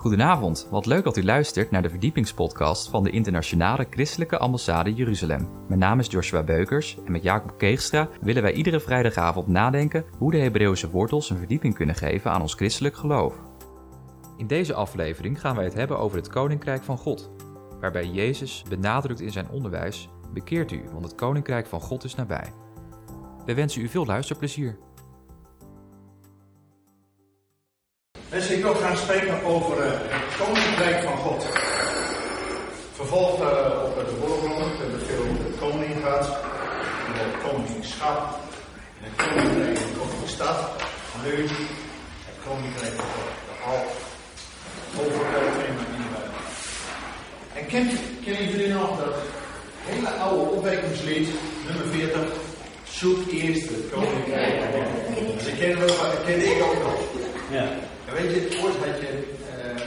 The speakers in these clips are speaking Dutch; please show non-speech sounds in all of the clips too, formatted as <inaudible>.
Goedenavond, wat leuk dat u luistert naar de verdiepingspodcast van de Internationale Christelijke Ambassade Jeruzalem. Mijn naam is Joshua Beukers en met Jacob Keegstra willen wij iedere vrijdagavond nadenken hoe de Hebreeuwse wortels een verdieping kunnen geven aan ons christelijk geloof. In deze aflevering gaan wij het hebben over het Koninkrijk van God, waarbij Jezus benadrukt in zijn onderwijs: bekeert u, want het Koninkrijk van God is nabij. Wij wensen u veel luisterplezier. Mensen, ik wil gaan spreken over uh, het koninkrijk van God. Vervolg uh, op de voorgrond hebben we veel over de koning gehad. En het koningschap. En het koninkrijk van God de stad. Nu het koninkrijk van God. De al overal thema in de. En kent, kennen jullie nog dat hele oude opwekkingslied, nummer 40? Zoek eerst het koninkrijk van God. Dat kennen we, dat ken ik ook nog. Ja. En weet je, ooit had je, uh,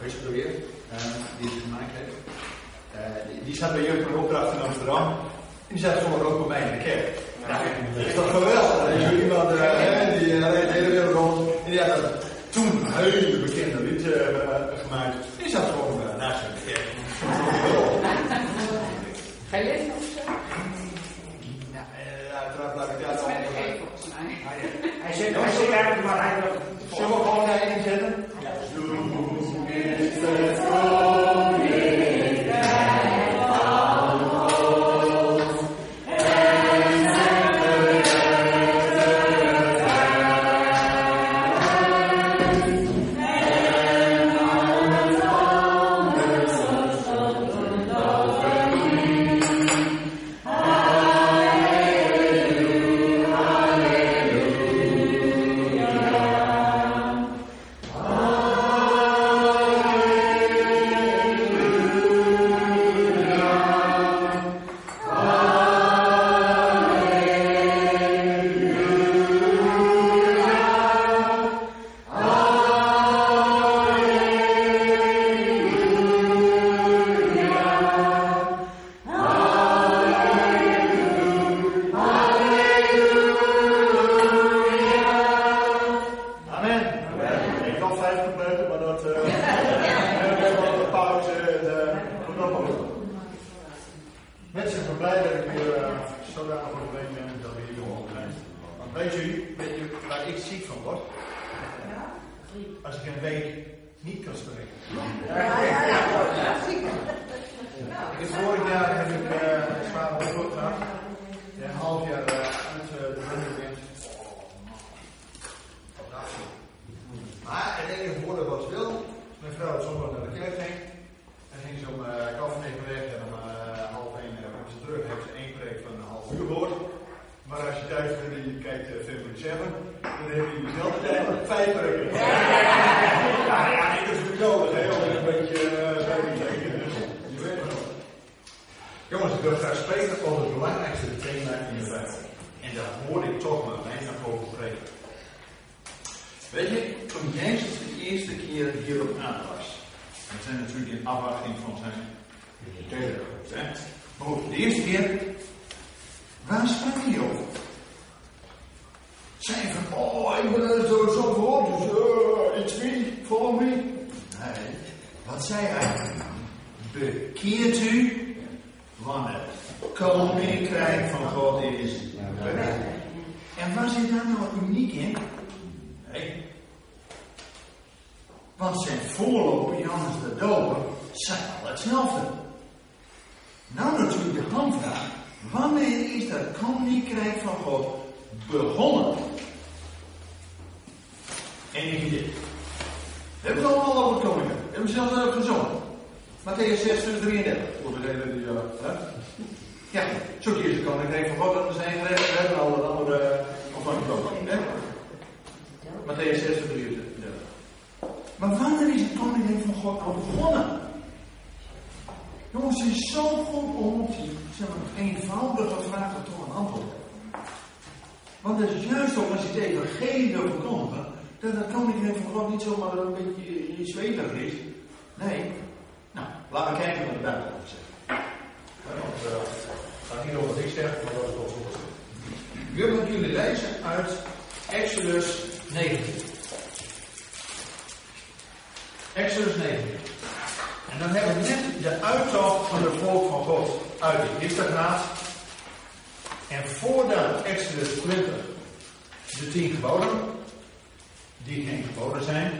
weet je het weer, uh, die het gemaakt heeft, uh, die, die, zat bij Jeugd Opdracht in Amsterdam, en die zat gewoon ook bij mij in de kerk. Ja, dat is toch geweldig? Er is iemand die reed de hele wereld rond, en die had dat toen een hele bekende lied gemaakt. Die zat gewoon naast in de kerk. Ga je Maar wanneer is het koninkrijk van God al begonnen? Jongens, het is zo goed om op die zeg maar, eenvoudige vragen toch een antwoord Want het is juist om als je het geen wil verkondigen, dat het koninkrijk van God niet zomaar een beetje zweterig is. Nee. Nou, laten we kijken wat de Bijbel over zegt. Want uh, gaat niet over wat ik zeg, maar dat is wel goed. Jullie jullie lezen uit Exodus 19. Exodus 9. En dan hebben we net de uittocht van het volk van God uit de Israël. En voordat Exodus 20 de tien geboden, die geen geboden zijn.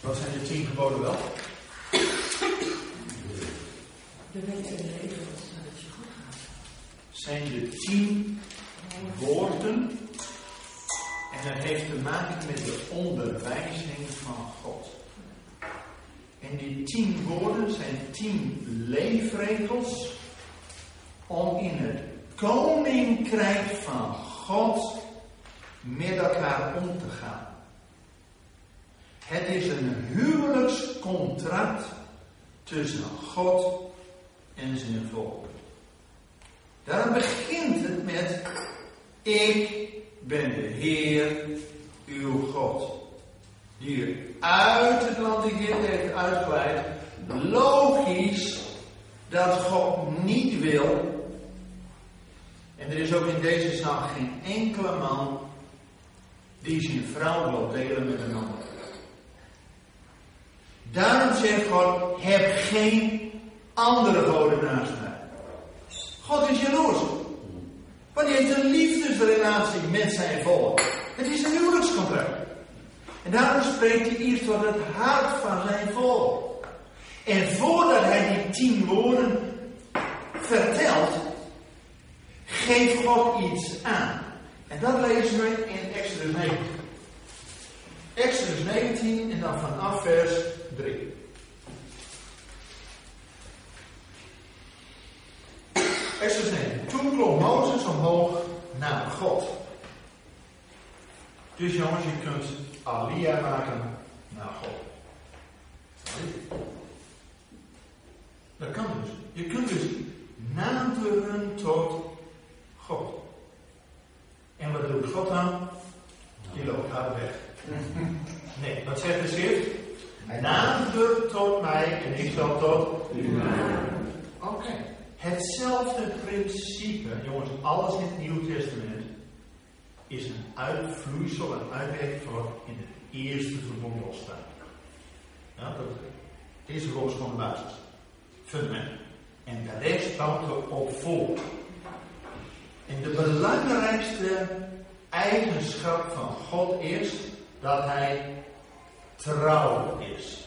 Wat zijn de tien geboden wel? De wet en de regels dat je goed gaat. Zijn de tien woorden. En dat heeft te maken met de onderwijzing van God. En die tien woorden zijn tien leefregels om in het koninkrijk van God met elkaar om te gaan. Het is een huwelijkscontract tussen God en zijn volk. Daarom begint het met: Ik ben de Heer, uw God. Die u uit het land heeft uitgeleid. Logisch dat God niet wil. En er is ook in deze zaal geen enkele man die zijn vrouw wil delen met een ander. Daarom zegt God: heb geen andere goden naast mij. God is jaloers. Want hij heeft een liefdesrelatie met zijn volk. Het is een huwelijkscontract. En daarom spreekt hij eerst tot het hart van zijn volk. En voordat hij die tien woorden vertelt, geeft God iets aan. En dat lezen we in Exodus 19. Exodus 19 en dan vanaf vers 3. Exodus 9. Toen klom Mozes omhoog naar God. Dus jongens, je kunt Alia maken naar God. Dat kan dus. Je kunt dus naderen tot God. En wat doet God dan? Die loopt haar weg. Nee, wat zegt de schrift? Nader tot mij en ik zal tot u Oké. Hetzelfde principe, jongens, in het Nieuw Testament is een uitvloeisel, een uitwerking van wat in het eerste verbond al staat. Ja, dat, deze verbond is gewoon de basis. Fundament. En de rest bouwt erop vol. En de belangrijkste eigenschap van God is dat hij trouw is.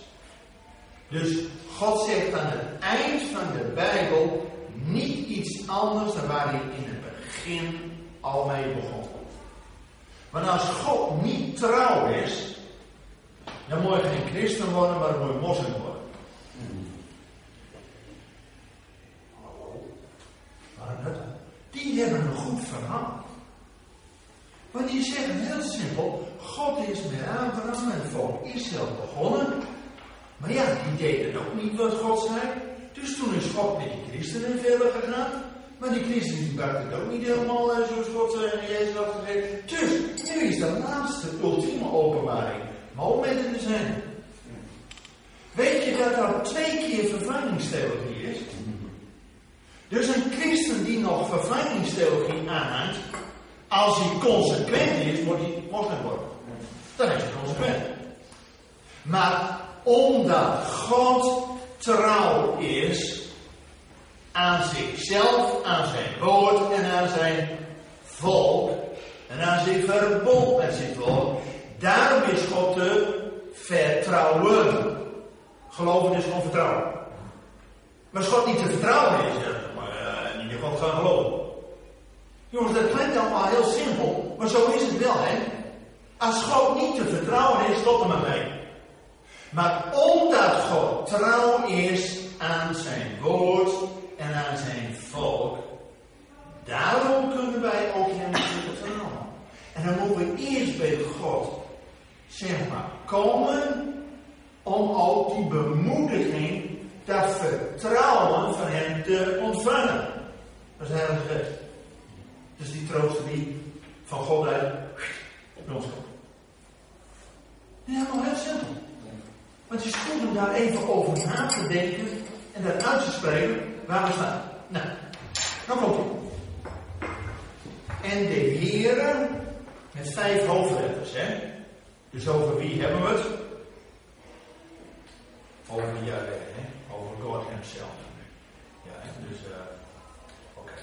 Dus God zegt aan het eind van de Bijbel niet iets anders dan waar hij in het begin al mee begon. Want als God niet trouw is, dan moet je geen christen worden, maar moet moslim worden. Dat? Die hebben een goed verhaal. Want die zeggen heel simpel: God is met Abraham en volk Israël begonnen. Maar ja, die deden ook niet wat God zei. Dus toen is God met die christenen verder gegaan. Maar die christenen die het ook niet helemaal eh, zoals God en Jezus had gezegd. Dus nu is de laatste ultieme openbaring. Mohammed te zijn. Weet je dat er twee keer vervangingstheologie is? Dus een christen die nog vervangingstheologie aanhangt, als hij consequent is, moet hij moslim worden. Dan is hij consequent. Maar omdat God trouw is aan zichzelf, aan zijn woord en aan zijn volk en aan zijn verbond met zijn volk, daarom is God te vertrouwen. Geloven is gewoon vertrouwen. Maar als God niet te vertrouwen is, ja, maar uh, niet God gaan geloven. Jongens, dat klinkt allemaal heel simpel, maar zo is het wel, hè? Als God niet te vertrouwen is, stop er maar mee. Maar omdat God trouw is aan zijn woord en aan zijn volk, daarom kunnen wij ook hem vertrouwen. En dan moeten we eerst bij God, zeg maar, komen om ook die bemoediging, dat vertrouwen van hem te ontvangen. Dat is heilig gezegd. Dus die troost die van God uit ons komt. Helemaal heel simpel. Maar het is daar even over na te denken en dat uit te spreken waar we staan. Nou, dan komt hij. En de Heere, met vijf hoofdletters, hè. Dus over wie hebben we het? over Yahweh, hè? over God hemzelf. Ja, dus, uh, oké.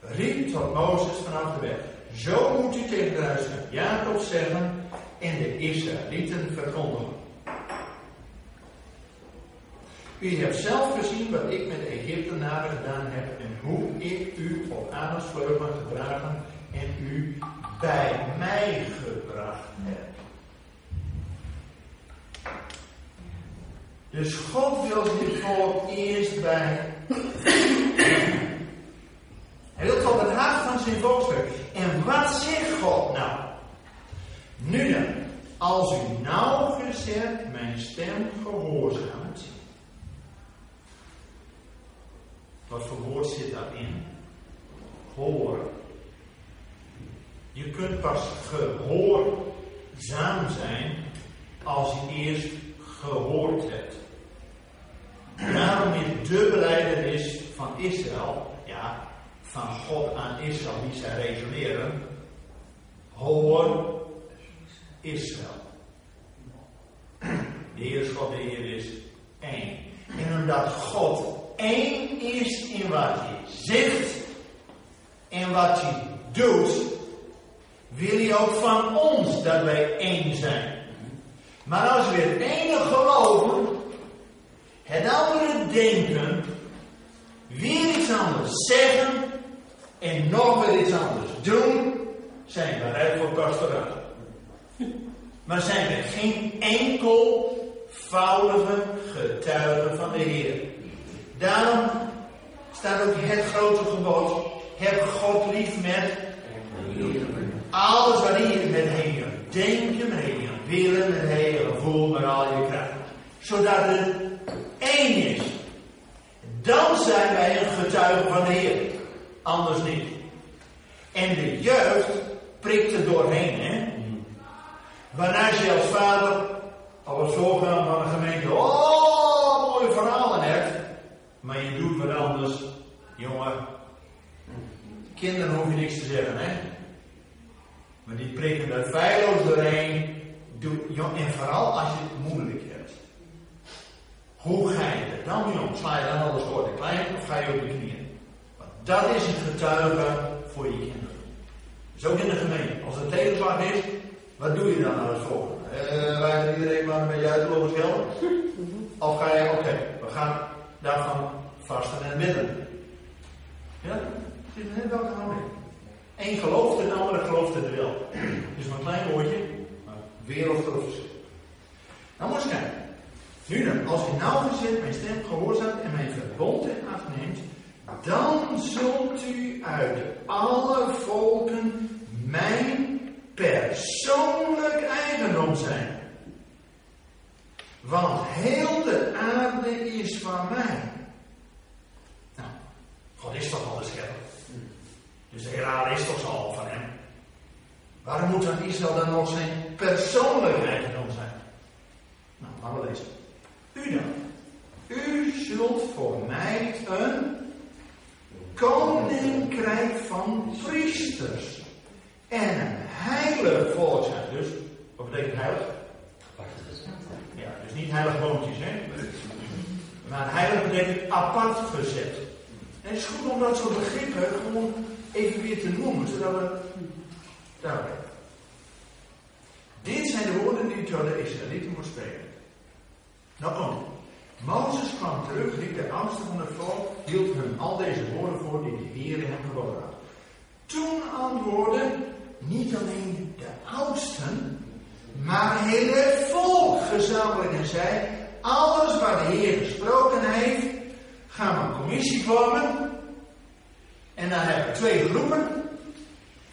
Riep tot Mozes vanaf de weg. Zo moet u tegen de huis Jacob zeggen en de Israëlieten verkondigen. U hebt zelf gezien wat ik met Egyptenaren gedaan heb en hoe ik u op ademsvleugelen gedragen en u bij mij gebracht heb. Dus God wil dit volk eerst bij. Hij wil tot het hart van zijn volk. En wat zegt God nou? Nu dan, als u nauwgezet mijn stem gehoorzaamt. Wat voor woord zit daarin? Horen. Je kunt pas gehoorzaam zijn als je eerst gehoord hebt. Daarom is de beleidenis van Israël, ja, van God aan Israël, die zij resoneren, hoor Israël. De Heer is God, de Heer is één. En omdat God één is in wat hij zegt en wat hij doet, wil hij ook van ons dat wij één zijn. Maar als we het ene geloven, het andere denken, weer iets anders zeggen en nog weer iets anders doen, zijn we rijp voor pastoraat. Maar zijn we geen enkelvoudige getuigen van de Heer. Daarom staat ook het grote gebod. Heb God lief met alles wat hier met heen denken, met heen willen, met heen gevoel, met al je kracht. Zodat het één is. Dan zijn wij een getuige van de Heer. Anders niet. En de jeugd prikt er doorheen, hè. Wanneer je als vader, als voorganger van een gemeente, oh, mooie verhalen hebt, maar je doet wat anders, jongen. Kinderen hoef je niks te zeggen, hè. Maar die prikken er feilloos doorheen. Doe, en vooral als je het moeilijk hebt. Hoe ga je er dan mee om? Sla je dan alles kort en klein of ga je op je knieën? Want dat is een getuige voor je kinderen. Dus ook in de gemeente. Als het tegenslag is, wat doe je dan aan het volgende? Uh, wij iedereen maar met je uitlopen geld? <laughs> Of ga je, oké, we gaan daarvan vasten en bidden. Ja, het is net welke houding. Eén gelooft en de andere gelooft het wel. Dus een klein woordje, maar wereldgroot. Nou, moet eens kijken. Nu dan, als je nauwgezet mijn stem gehoorzaamt en mijn verbond in acht neemt, dan zult u uit alle volken mijn persoonlijk eigendom zijn. Want heel de aarde is van mij. Nou, God is toch al de schepper. Dus de hele aarde is toch al van hem. Waarom moet dan Israël dan nog zijn persoonlijk eigendom zijn? Nou, laten we lezen. U dan. U zult voor mij een koninkrijk van priesters en een heilig volk zijn. Dus, wat betekent heilig? Ja, dus niet heilig boontjes, hè? Maar heilig betekent apart gezet. En het is goed om dat soort begrippen gewoon even weer te noemen, zodat we daar Dit zijn de woorden die tot de Israëlieten moet spreken. Nou, ook. Mozes kwam terug, riep de oudste van het volk, hield hun al deze woorden voor die de Heer hem geboden had. Toen antwoordde niet alleen de oudsten, maar heel het volk gezamenlijk en zei: Alles waar de Heer gesproken heeft, gaan we een commissie vormen. En dan hebben we twee groepen.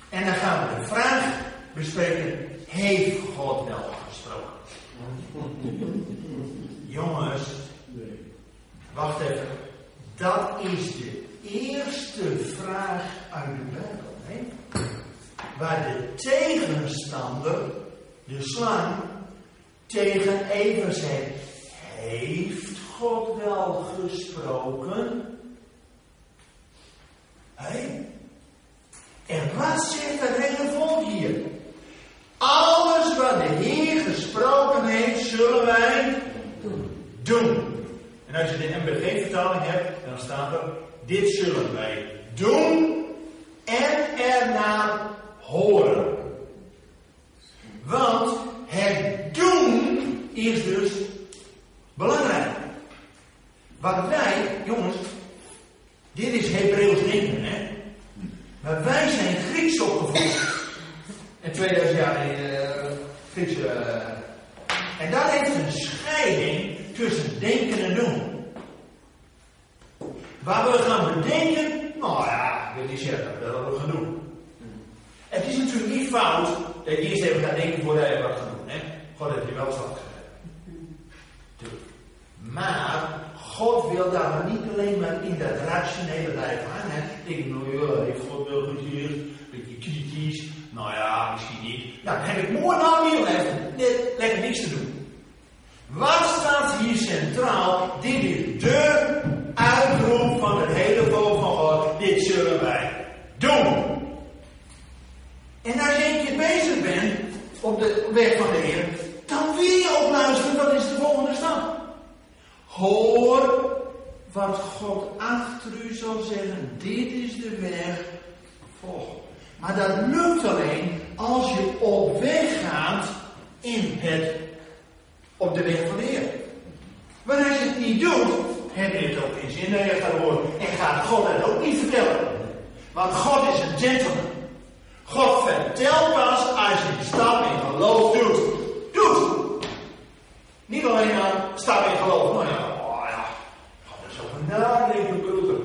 En dan gaan we de vraag bespreken: Heeft God wel gesproken? <laughs> Jongens, wacht even. Dat is de eerste vraag uit de Bijbel. Hè? Waar de tegenstander, de slang, tegen Eva Heeft God wel gesproken? Hé? En wat zegt het hele volk hier? Alles wat de Heer gesproken heeft, zullen wij je de MBG-vertaling hebt, dan staat er: Dit zullen wij doen en ernaar horen. Want het doen is dus belangrijk. Wat wij, jongens, dit is Hebreeuws denken, hè? Maar wij zijn Grieks opgevoed. En 2000 jaar in uh, Griekse. Uh, en dat heeft een scheiding tussen denken en doen. Waar we gaan bedenken, nou ja, ik wil niet zeggen dat we gaan doen. Het is natuurlijk niet fout dat je eerst even gaat denken voordat je wat gaat doen. Hè? God heeft je wel gezegd. Maar God wil daar niet alleen maar in dat rationele blijven hangen. Ik nou ja, heeft God wel gezegd, een beetje kritisch. Nou ja, misschien niet. Nou, dan heb ik mooi nou niet even lekker niks te doen. Wat staat hier centraal? Dit is de uitroep van het hele volk van God. Dit zullen wij doen. En als je een keer bezig bent op de weg van de Heer, dan wil je ook luisteren, wat is de volgende stap? Hoor wat God achter u zal zeggen. Dit is de weg. Volg. Maar dat lukt alleen als je op weg gaat in het, op de weg van de Heer. Maar als je het niet doet, heb je het ook geen zin dat je horen. En gaat God het ook niet vertellen. Want God is een gentleman. God vertelt pas als je die stap in geloof. Niet alleen maar stap in geloof. Nou ja, oh ja. Ga er zo van nadenken, broeder.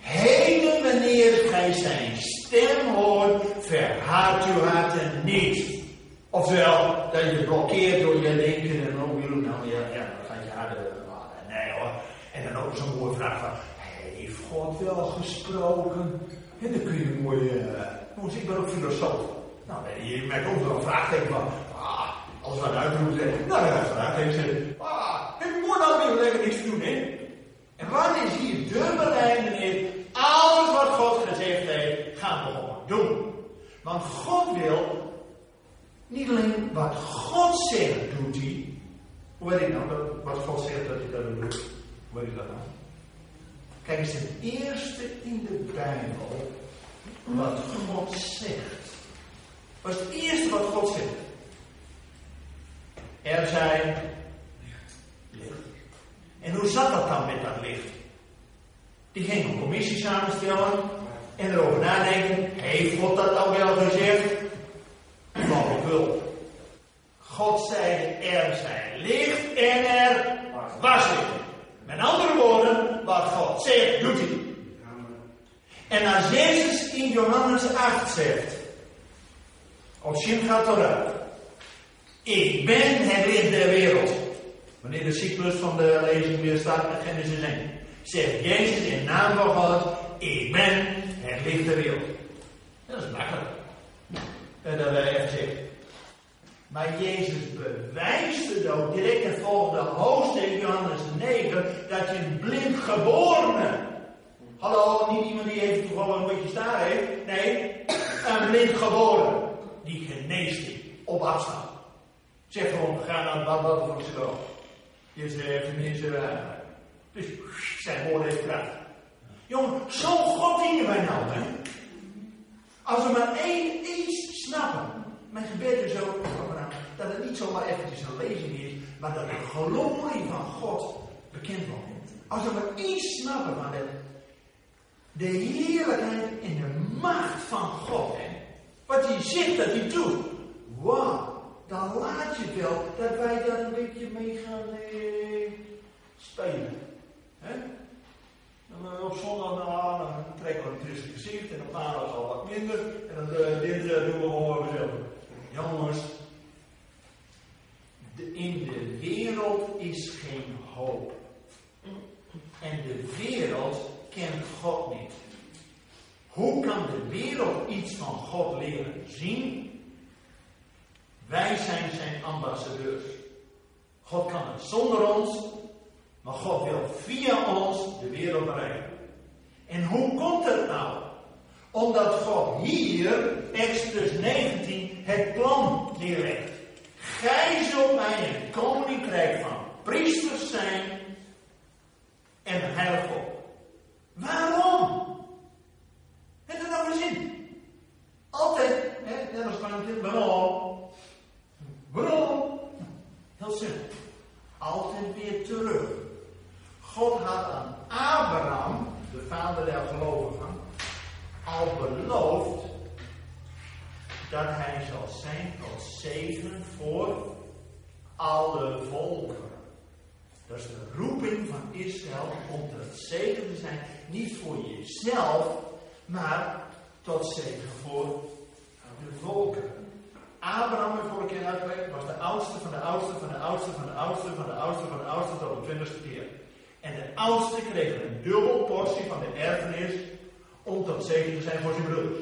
Heden wanneer gij zijn stem hoort, verhard uw harten niet. Oftewel, dat je blokkeert door je denken en ook wil nou ja, ja, dan gaat je harder. Nee hoor. En dan ook zo'n mooie vraag van, heeft God wel gesproken? En dan kun je mooi, uh, ik ben ook filosoof. Nou, je merkt ook wel een vraagteken van, ah, als we een uitroep zeggen, nou ja, vraagteken zeggen, ah, heb je mooi nou weer niks doen, hè? En wat is hier de beleidenis? Alles wat God gezegd heeft, gaan we gewoon doen. Want God wil niet alleen wat God zegt, doet hij. Hoe weet ik nou dat, wat God zegt dat hij dat doet? Hoe weet ik dat nou? Kijk eens, het eerste in de Bijbel wat God zegt. Wat is het eerste wat God zegt? Er zijn licht. En hoe zat dat dan met dat licht? Die ging een commissie samenstellen en erover nadenken. Heeft God dat dan wel gezegd? wil. God zei, er zijn licht en er was licht. Met andere woorden, wat God zegt, doet hij. En als Jezus in Johannes 8 zegt, Shem gaat eruit, ik ben het licht der wereld. Wanneer de cyclus van de lezing weer staat met Genesis 1. Zegt Jezus in naam van God, ik ben het licht der wereld. Dat is makkelijk. En dat wij zeggen. Maar Jezus bewijst het ook direct in volgende hoofdstuk, Johannes 9, dat je een blind geboren bent. Hallo, niet iemand die even toevallig een beetje staar heeft. Nee, een blind geboren. Die geneest op afstand. Zeg gewoon, ga naar het bad van psycholoog. Je zegt tenminste, uh, dus zijn woorden heeft kracht. Jongen, zo God dienen wij nou, hè? Als we maar één iets snappen. Mijn gebed is ook dat het niet zomaar eventjes een lezing is, maar dat de glorie van God bekend wordt. Als we maar iets snappen van het, de heerlijkheid en de macht van God, hè, wat hij zegt dat hij doet, wauw, dan laat je wel dat wij daar een beetje mee gaan eh, spelen. Hè? op zondag nou, dan trekken we een gezicht en op maandag al wat minder. En dan uh, dinsdag doen we gewoon zelf. Jongens, in de wereld is geen hoop. En de wereld kent God niet. Hoe kan de wereld iets van God leren zien? Wij zijn zijn ambassadeurs. God kan het zonder ons, maar God wil via ons de wereld bereiken. En hoe komt het nou? Omdat God hier, Exodus 19, het plan neerlegt. Gij zult mij een koninkrijk van priesters zijn en een heilig. Waarom? Heeft dat nou zin? Altijd, hè, net als? Waarom? Heel simpel. Altijd weer terug. God had aan Abraham, de vader der gelovigen, al beloofd dat hij zal zijn tot zegen voor alle volken. Dat is de roeping van Israël om tot zegen te zijn, niet voor jezelf, maar tot zegen voor de volken. Abraham, heb vorige keer uitgelegd, was de oudste van de oudste van de oudste van de oudste van de oudste van de oudste tot de twintigste keer. En de oudste kreeg een dubbel portie van de erfenis om tot zegen te zijn voor zijn broers.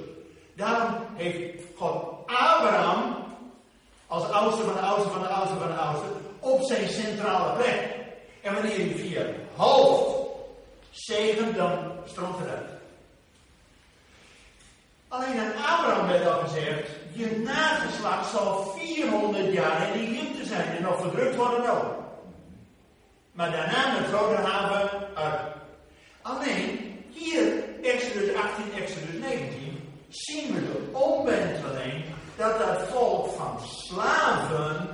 Daarom heeft God Abraham als oudste van de oudste van de oudste van de oudste op zijn centrale plek. En wanneer hij via hoofd zegen, dan stroomt het uit. Alleen aan Abraham werd al gezegd, je nageslacht zal 400 jaar in Egypte zijn en nog verdrukt worden ook. Maar daarna met rode haven uit. Alleen, hier, Exodus 18, Exodus 19, zien we de omwenteling dat dat volk van slaven,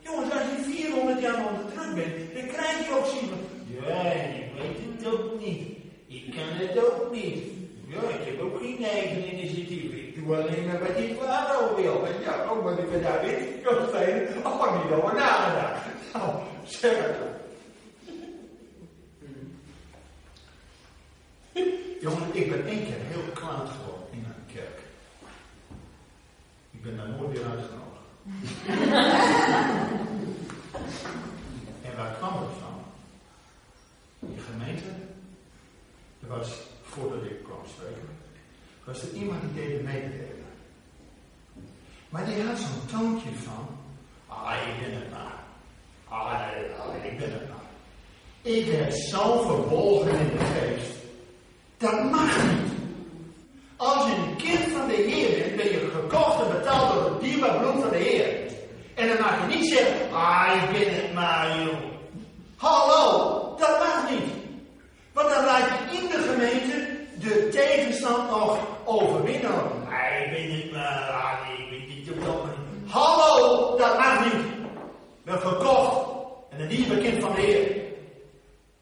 jongens, als je 400 jaar onder druk bent, dan krijg je ook zien van, ja, ik weet het ook niet. Ik kan het ook niet. Ja, ik heb ook geen eigen initiatief. Ik doe alleen maar wat die vader wil. En ja, ook wat ik daar weet ik kan zijn, oh, niet over nagedacht. Nou, zeg het dan. Jongen, ik ben één keer heel kwaad geworden in een kerk. Ik ben daar nooit weer uitgenodigd. <laughs> en waar kwam het van? Die gemeente, er was, voordat ik kwam spreken, was er iemand die deed meedelen. Maar die had zo'n toontje van, ah, ik ben het maar. Ah, ah, ik ben het maar. Ik werd zo verbolgen in de geest. Dat mag niet. Als je een kind van de Heer bent, ben je gekocht en betaald door het dierbaar bloed van de Heer. En dan mag je niet zeggen, ah, ik ben het maar, joh. Hallo, dat mag niet. Want dan laat je in de gemeente de tegenstand nog overwinnen. Ah, ik ben het maar, ah, ik ben niet op dat Hallo, dat mag niet. Ben gekocht en een dierbaar kind van de Heer.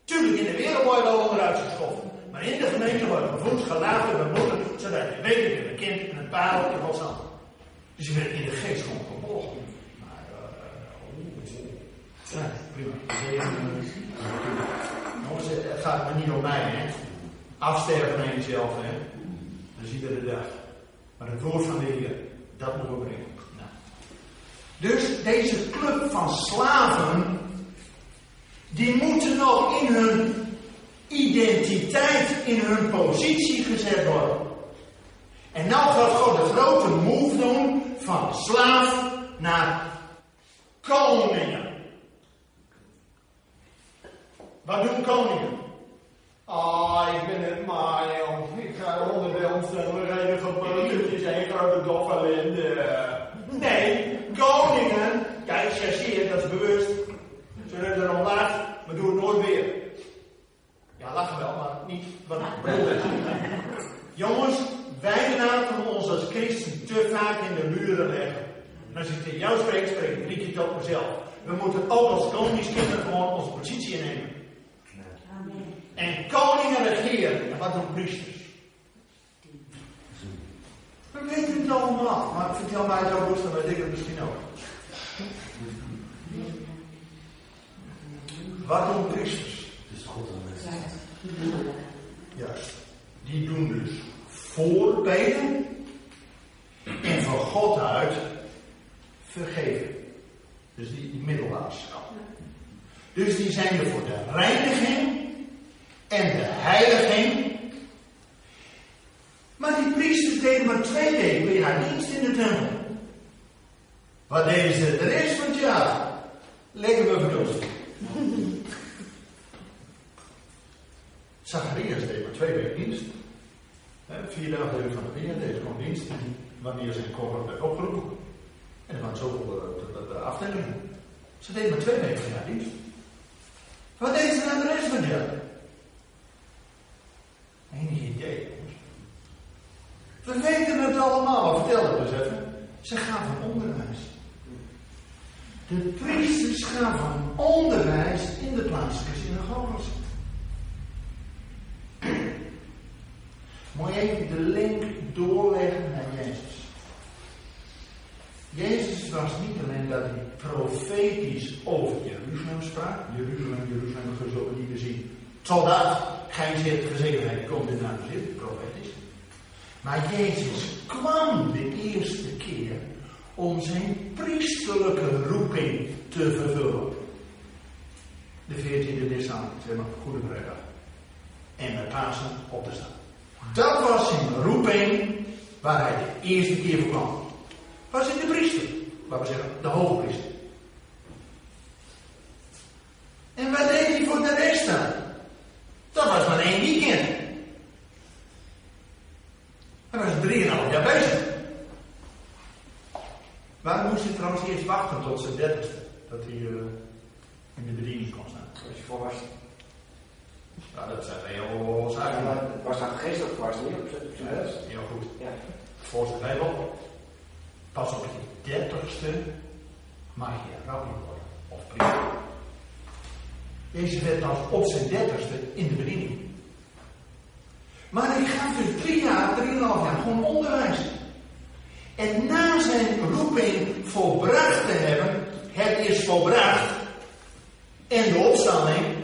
Tuurlijk, in de wereld word je wel onderuit geschoven. In de gemeente wordt gevoed, gelaten, bemoedigd, zodat je weet dat je een kind en een paal in Gods hand. Dus je bent in de geest gewoon gevolgd. Maar, uh, prima. Jongens, het gaat me niet om mij, hè. Afsterven naar jezelf, hè. Dat is iedere dag. Maar het woord van de Heer, dat moeten we brengen. Nou. Dus deze club van slaven, die moeten nog in hun identiteit in hun positie gezet worden. En nou gaat God de grote move doen van slaaf naar koningen. Wat doen koningen? Ah, ik ben het maar. Ik ga onder de omstandigheden gebeurtjes heen, grote ellende. Nee, koningen, kijk, chargeer, dat is bewust. Ze hebben er laat, maar doe het nooit weer. Ja, lachen wel, maar niet wat ik bedoel. Jongens, wij laten ons als christen te vaak in de muren leggen. En als ik tegen jou spreek, spreek ik drie keer tot mezelf. We moeten ook als koningskinderen gewoon onze positie innemen. En koningen regeren. En wat doen priesters? We weten het allemaal, maar vertel mij zo goed, dan weet ik het misschien ook. Wat doen priesters? Het is God. Juist. Die doen dus voorbeden en van God uit vergeven. Dus die, die middelaarschap. Dus die zijn er voor de reiniging en de heiliging. Maar die priesters deden maar twee weken weer haar dienst in de tempel. Wat deden de rest van het jaar? Lekker me verdost. Zacharias deed maar twee weken dienst. He, vier dagen deed van de weer, deed gewoon dienst. En wanneer zijn koffer werd opgeroepen. En dan waren zoveel eh, de, de. Ze deed maar twee weken naar dienst. Wat deed ze nou de rest van het niet Enig idee. We weten het allemaal, vertel het eens, even. Ze gaan van onderwijs. De priesters gaan van onderwijs in de plaatselijke synagoges. Moet je even de link doorleggen naar Jezus. Jezus was niet alleen dat hij profetisch over Jeruzalem sprak. Jeruzalem, Jeruzalem, we zullen niet meer zien. Totdat gij gezegenheid komt in naar zit, profetisch. Maar Jezus kwam de eerste keer om zijn priesterlijke roeping te vervullen. De 14e Nissan, zeg maar, Goede Vrijdag. En met Pasen op te staan. Dat was zijn roeping waar hij de eerste keer voor kwam. Was in de priester. Laten we zeggen, de hoge priester. En wat deed hij voor de rest? Dat was maar één weekend. Hij was drieënhalf jaar bezig. Waarom moest hij trouwens eerst wachten tot zijn dertigste? Dat hij uh, in de bediening kon staan. Als je volwassen. Nou, dat zijn heel zaken. Ja, was dan geestelijk volwassen, niet op zijn dat heel goed. Ja. Volgens de Bijbel, pas op je dertigste mag je rabbi worden. Of priester. Jezus werd dan op zijn dertigste in de bediening. Maar hij gaf dus drie jaar, drieënhalf jaar gewoon onderwijs. En na zijn roeping volbracht te hebben, het is volbracht, en de opstanding,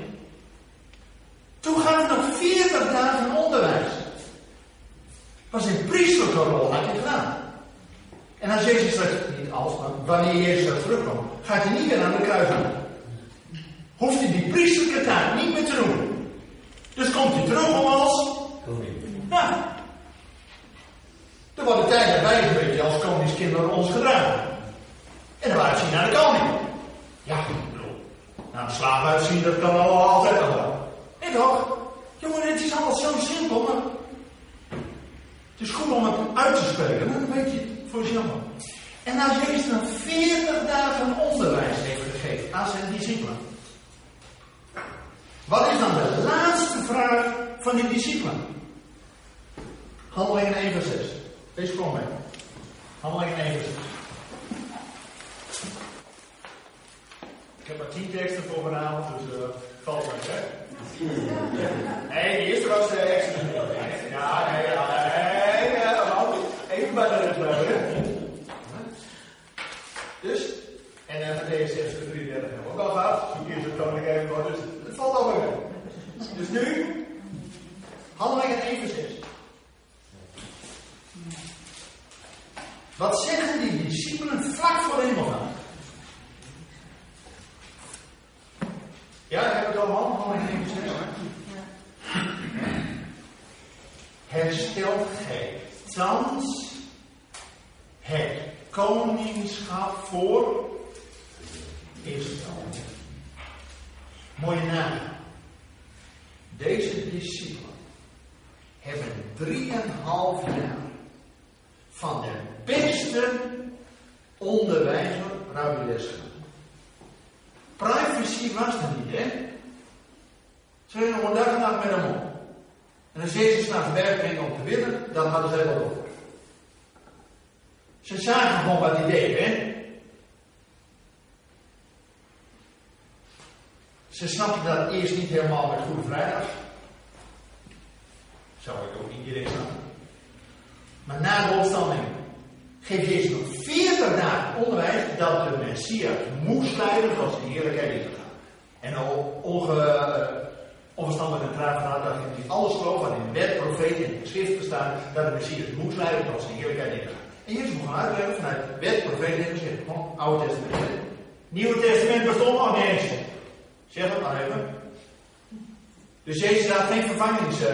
toen gaf hij nog 40 dagen onderwijs. Was een priesterlijke rol had hij gedaan. En als Jezus straks, niet als, maar wanneer Jezus terugkomt, gaat hij niet meer aan de kruis aan. Hoeft hij die priesterlijke taak niet meer te doen. Dus komt hij terug om als ja. Er worden tijden bij een beetje als koningskinderen ons gedragen. En dan waren ze naar de koning. Ja, ik bedoel, naar een slaaf uitzien, dat kan allemaal altijd nog wel. Toch? Jongen, het is allemaal zo simpel, maar... Het is goed om het uit te spreken, maar dan weet je voor jezelf. En als Jezus dan 40 dagen onderwijs heeft gegeven aan zijn discipelen. Wat is dan de laatste vraag van die discipelen? Handelingen 1 vers 6. Wees gewoon mee. Handelingen 1 vers 6. Ik heb er 10 teksten voor vanavond, dus uh, valt me hè? Nee, de eerste was uh, Exodus. Ja, nee, nee, ja, even bij de rug Dus, en dan deze 6 vers 33 hebben we ook al gehad. Zoek eerst het even wat, dus het valt allemaal mee. Dus nu, handelingen 1 vers 6. Wat zeggen die discipelen vlak voor de hemelvaart? Ja, hebben we het allemaal? Handelingen 1 vers 6. Herstelt gij thans het koningschap voor Israël. Mooie naam. Deze discipelen hebben drieënhalf jaar van de beste onderwijzer Rabbi les. Privacy was er niet, hè? Ze gingen een dag en nacht met hem om. En als Jezus naar berg ging om te winnen, dan hadden zij wel over. Ze zagen gewoon wat hij deed, hè? Ze snapten dat eerst niet helemaal met Goede Vrijdag. Zou ik ook niet direct snappen. Maar na de opstanding geeft Jezus nog 40 dagen onderwijs dat de Messias moest leiden zoals de heerlijkheid in te gaan. En al onge, onverstandig en traag vanuit dat hij alles geloof wat in wet, profeten en de schriften staan, dat de Messias moest leiden zoals de heerlijkheid in te gaan. En Jezus moet gaan uitleggen vanuit wet, profeten en geschriften. Gewoon Oude Testament. Nieuwe Testament bestond nog niet eens. Zeg het maar even. Dus Jezus had geen vervangings. Uh...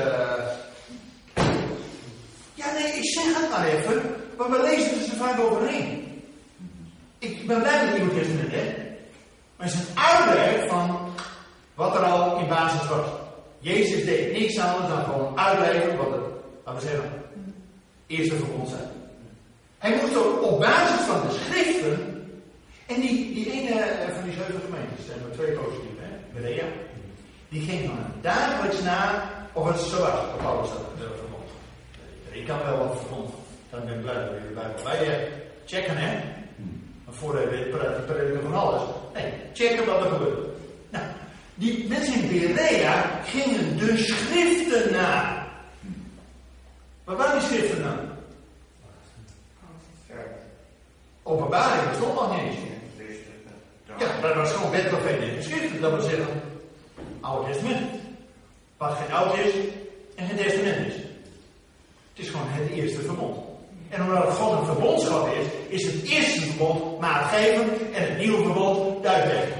Ja, nee, ik zeg het maar even. Maar we lezen er zo vaak overheen. Ik ben blij met het Nieuwe Testament, hè? Maar het is een uitleg van wat er al in basis was. Jezus deed niks anders dan gewoon uitleggen wat het, laten we zeggen, eerste verbond zijn. Hij moest ook op basis van de schriften. En die, die ene van die zeven gemeentes, zijn er twee positieve? Berea. Die ging van dagelijks na of het zo was op alles dat verbond. Ik kan wel wat verbond. Dan ben ik blij dat we bij bij checken, hè? Praat die prediker van alles. Nee, checken wat er gebeurt. Nou, die mensen in Berea gingen de schriften na. Wat waren die schriften dan? Openbaring bestond nog niet eens. Ja, dat was gewoon wet profeet schriften. Dat wil zeggen, Oude Testament. Wat geen oud is en geen testament is. Het is gewoon het eerste verbond. En omdat het God een verbondsschap is, is het eerste verbond maatgevend en het nieuwe verbond duidelijk.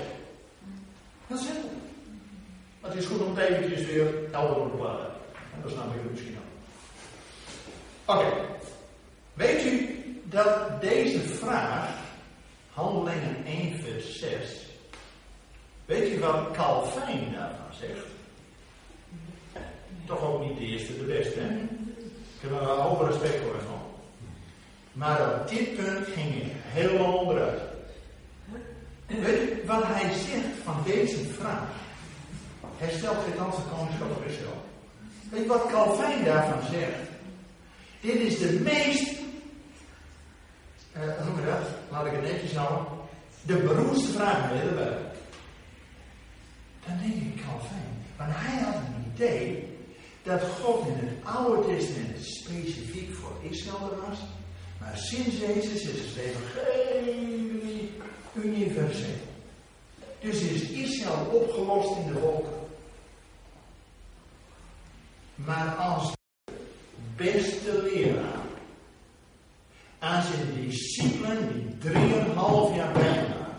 Dat is simpel. Maar het is goed om het eventjes weer helder te plaatsen. En dat snap ik misschien al. Oké. Weet u dat deze vraag, Handelingen 1 vers 6, weet u wat Calvijn daarvan zegt? Toch ook niet de eerste, de beste, hè? Ik heb er wel hoog respect voor hem. Maar op dit punt ging hij helemaal onderuit. Weet u wat hij zegt van deze vraag? Hij stelt geen ganse koningschap op Israël. Weet je wat Calvijn daarvan zegt? Dit is de meest, hoe noem je dat? Laat ik het netjes houden. De beroemdste vraag in de. Dan denk ik Calvijn. Want hij had een idee dat God in het Oude Testament specifiek voor Israël was. Maar sinds Jezus is het evangelie universeel. Dus is Israël opgelost in de volken. Maar als beste leraar aan zijn discipelen die drieënhalf jaar bij waren,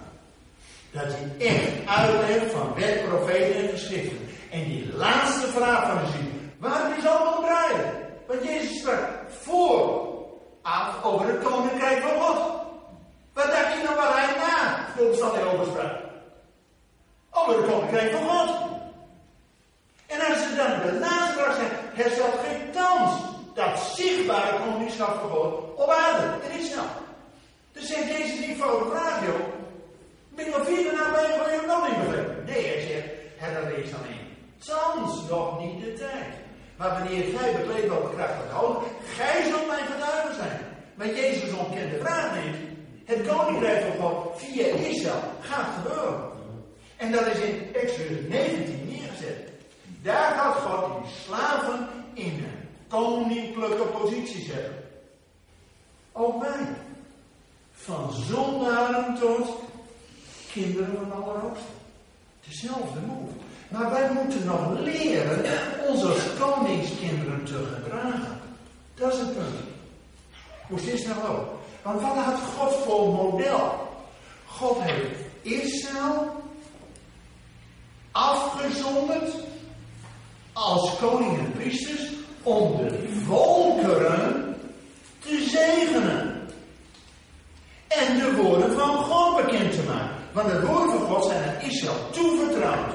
dat hij echt uitlegt van wet, profeten en geschriften. En die laatste vraag van zin, waarom is allemaal draaien? Want Jezus sprak voor af over het koninkrijk van God. Wat dacht je nou waar hij na de over sprak? Over het koninkrijk van God. En als ze dan de laatste vraag zegt, herstelt geen kans dat zichtbare koningschap van God op aarde in Israël. Dus zegt deze niet voor de joh. Ben je al vier na bij je nog niet begrepen? Nee, hij zegt, er is één. Thans nog niet de tijd. Maar wanneer gij bekleed wordt de kracht van houden, gij zult mijn getuige zijn. Maar Jezus ontkent de vraag niet. Het koninkrijk van God via Israël gaat gebeuren. En dat is in Exodus 19 neergezet. Daar gaat God die slaven in een koninklijke positie zetten. Ook wij. Van zondaren tot kinderen van Allerhoogste. Dezelfde move. Maar wij moeten nog leren als koningskinderen te gedragen. Dat is het punt. Hoe is dit nou ook? Want wat had God voor model? God heeft Israël afgezonderd als koning en priesters om de volkeren te zegenen. En de woorden van God bekend te maken. Want de woorden van God zijn aan Israël toevertrouwd.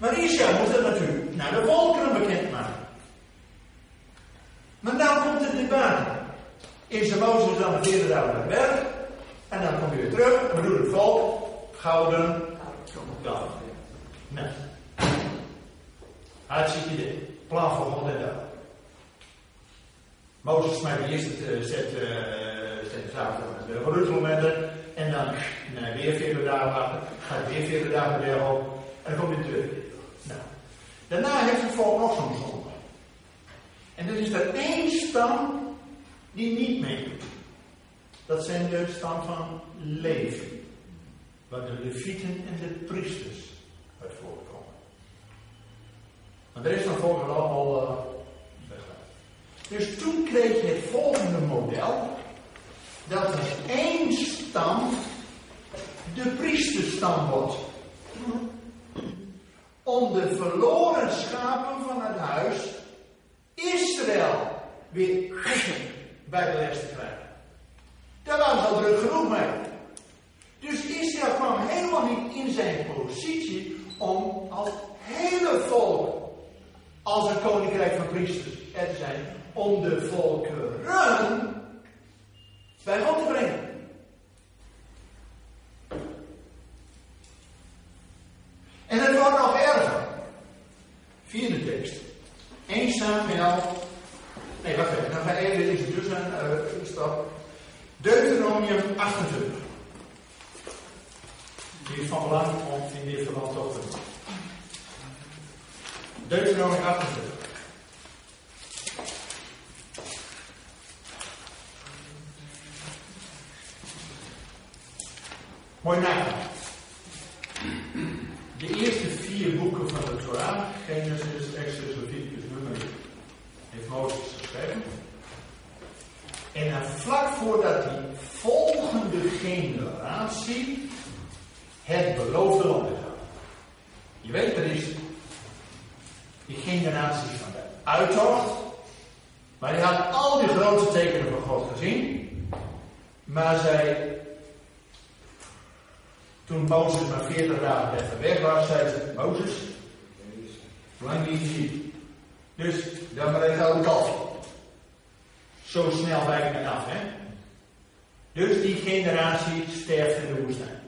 Maar Israël moest het natuurlijk naar de volkeren bekendmaken. Maar nou komt het debat. Is de Mozes dan de vierde dag op de berg. En dan komt hij weer terug. En we doen het volk. Gouden kalf. Nou. Hartstikke idee. Plan voor God en dag. Mozes smijt eerst het uh, zet, uh, zet de van het Jeruzalem En dan nee, weer 40 dagen wachten. Gaat weer 40 dagen berg op. En dan komt hij terug. Nou, daarna heeft het volk nog zo'n zonde. En er is er één stam die niet meedoet. Dat zijn de stam van Levi. Waar de levieten en de priesters uit voorkomen. Maar de rest van het volk is allemaal uh, Dus toen kreeg je het volgende model. Dat er één stam de priesterstam wordt om de verloren schapen van het huis Israël weer bij de les te krijgen. Daar waren ze al druk genoeg mee. Dus Israël kwam helemaal niet in zijn positie om als hele volk, als een koninkrijk van priesters er te zijn, om de volkeren bij God te brengen. En het wordt nog erger. Vierde tekst. 1 Samuel. Nee, wacht even. Dan ga ik even deze dus een uh, stap. Deuteronomium 28. Die is van belang om in dit verband te doen. Deuteronomie 28. Mooi nagaan. De eerste vier boeken van de Torah, Genesis, Exodus, Leviticus, Numeri, heeft Mozes geschreven. En dan vlak voordat die volgende generatie het beloofde land gaat. Je weet, er is die generatie van de uittocht. Maar die had al die grote tekenen van God gezien. Maar zij, toen Mozes maar 40 dagen even weg was, zei ze: Mozes, lang niet gezien. Dus dan maar een gouden kalf. Zo snel wijkt men af, hè? Dus die generatie sterft in de woestijn.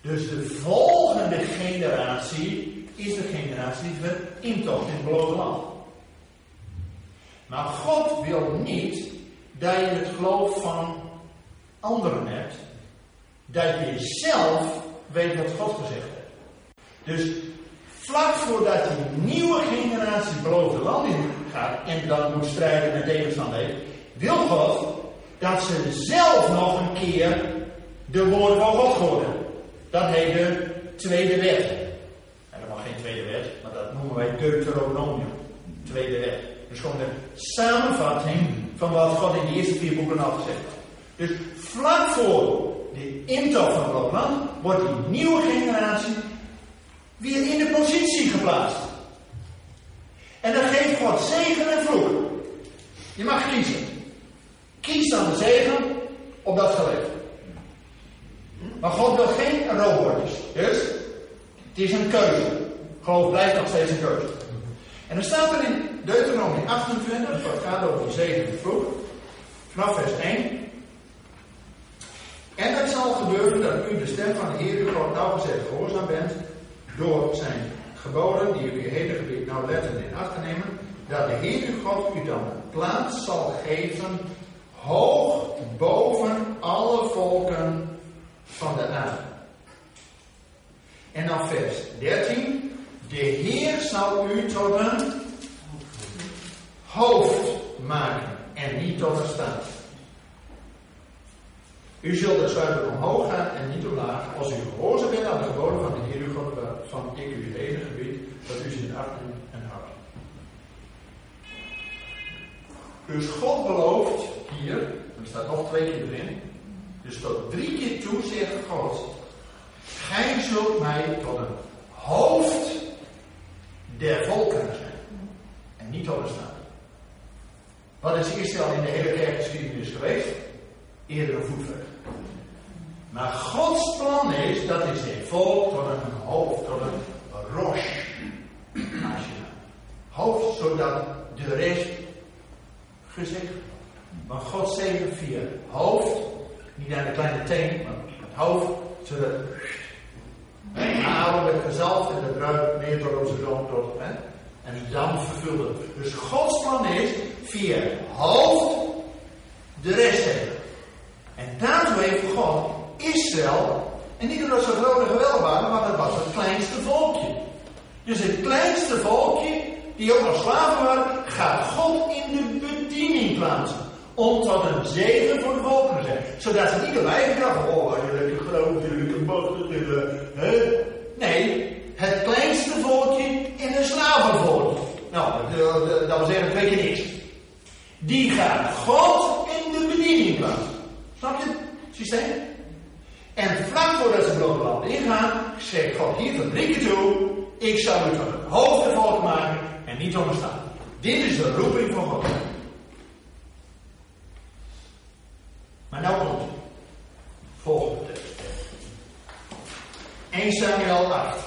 Dus de volgende generatie is de generatie die intocht in het beloofde land. Maar God wil niet dat je het geloof van anderen hebt, dat je zelf weet wat God gezegd heeft. Dus vlak voordat die nieuwe generatie beloofde land in gaat en dan moet strijden met tegenstand wil God dat ze zelf nog een keer de woorden van God horen. Dat heet de tweede wet. Helemaal geen tweede wet, maar dat noemen wij Deuteronomium. Tweede wet. Dus gewoon de samenvatting van wat God in de eerste vier boeken al gezegd. Dus vlak voor de intocht van het land wordt die nieuwe generatie weer in de positie geplaatst. En dan geeft God zegen en vloek. Je mag kiezen. Kies dan de zegen op dat geleefd. Maar God wil geen robotjes. Dus het is een keuze. Geloof blijft nog steeds een keuze. En dan staat er in Deuteronomie 28, dat gaat over de zegen en vloek, vanaf vers 1. En het zal gebeuren dat u de stem van de Heer uw God nauwgezet gehoorzaam bent door zijn geboden die u hele gebied nauwlettend in acht te nemen, dat de Heer uw God u dan plaats zal geven hoog boven alle volken van de aarde. En dan vers 13. De Heer zal u tot een hoofd maken en niet tot een staat. U zult het zwaard omhoog gaan en niet omlaag, als u gehoorzaam bent aan de geboden van de Heer uw van ik u gebied, dat u zin acht en houdt. Dus God belooft hier, er staat nog twee keer erin, dus tot drie keer toe zegt God, gij zult mij tot een hoofd der volken zijn. En niet tot een staat. Wat is Israël in de hele kerkgeschiedenis geweest? Eerder een voetveeg. Maar Gods plan is dat hij zijn volk tot een hoofd, tot een rosh. Hoofd, zodat de rest gezegd Maar God zegt via hoofd, niet aan de kleine teen, maar het hoofd, zodat werd gezalfd en de bruid meer door onze zoon tot. Hè? En dan vervulde het. Dus Gods plan is via hoofd de rest hebben. En daartoe heeft God Israël, en niet omdat ze groot en geweldig waren, maar dat was het kleinste volkje. Dus het kleinste volkje, die ook nog slaven waren, gaat God in de bediening plaatsen. Om tot een zegen voor de volken te zijn. Zodat ze niet erbij dachten, oh, jullie groot, jullie machtig, hè? Nee, het kleinste volkje in een slavenvolkje. Nou, dat wil zeggen twee keer niks. Die gaat God in de bediening plaatsen. Snap je het systeem? En vlak voordat ze het land ingaan, zegt God hier drie keer toe: Ik zal u tot een hoofdvolk maken en niet onderstaan. Dit is de roeping van God. Maar nou komt het. Volgende tekst. 1 Samuel 8.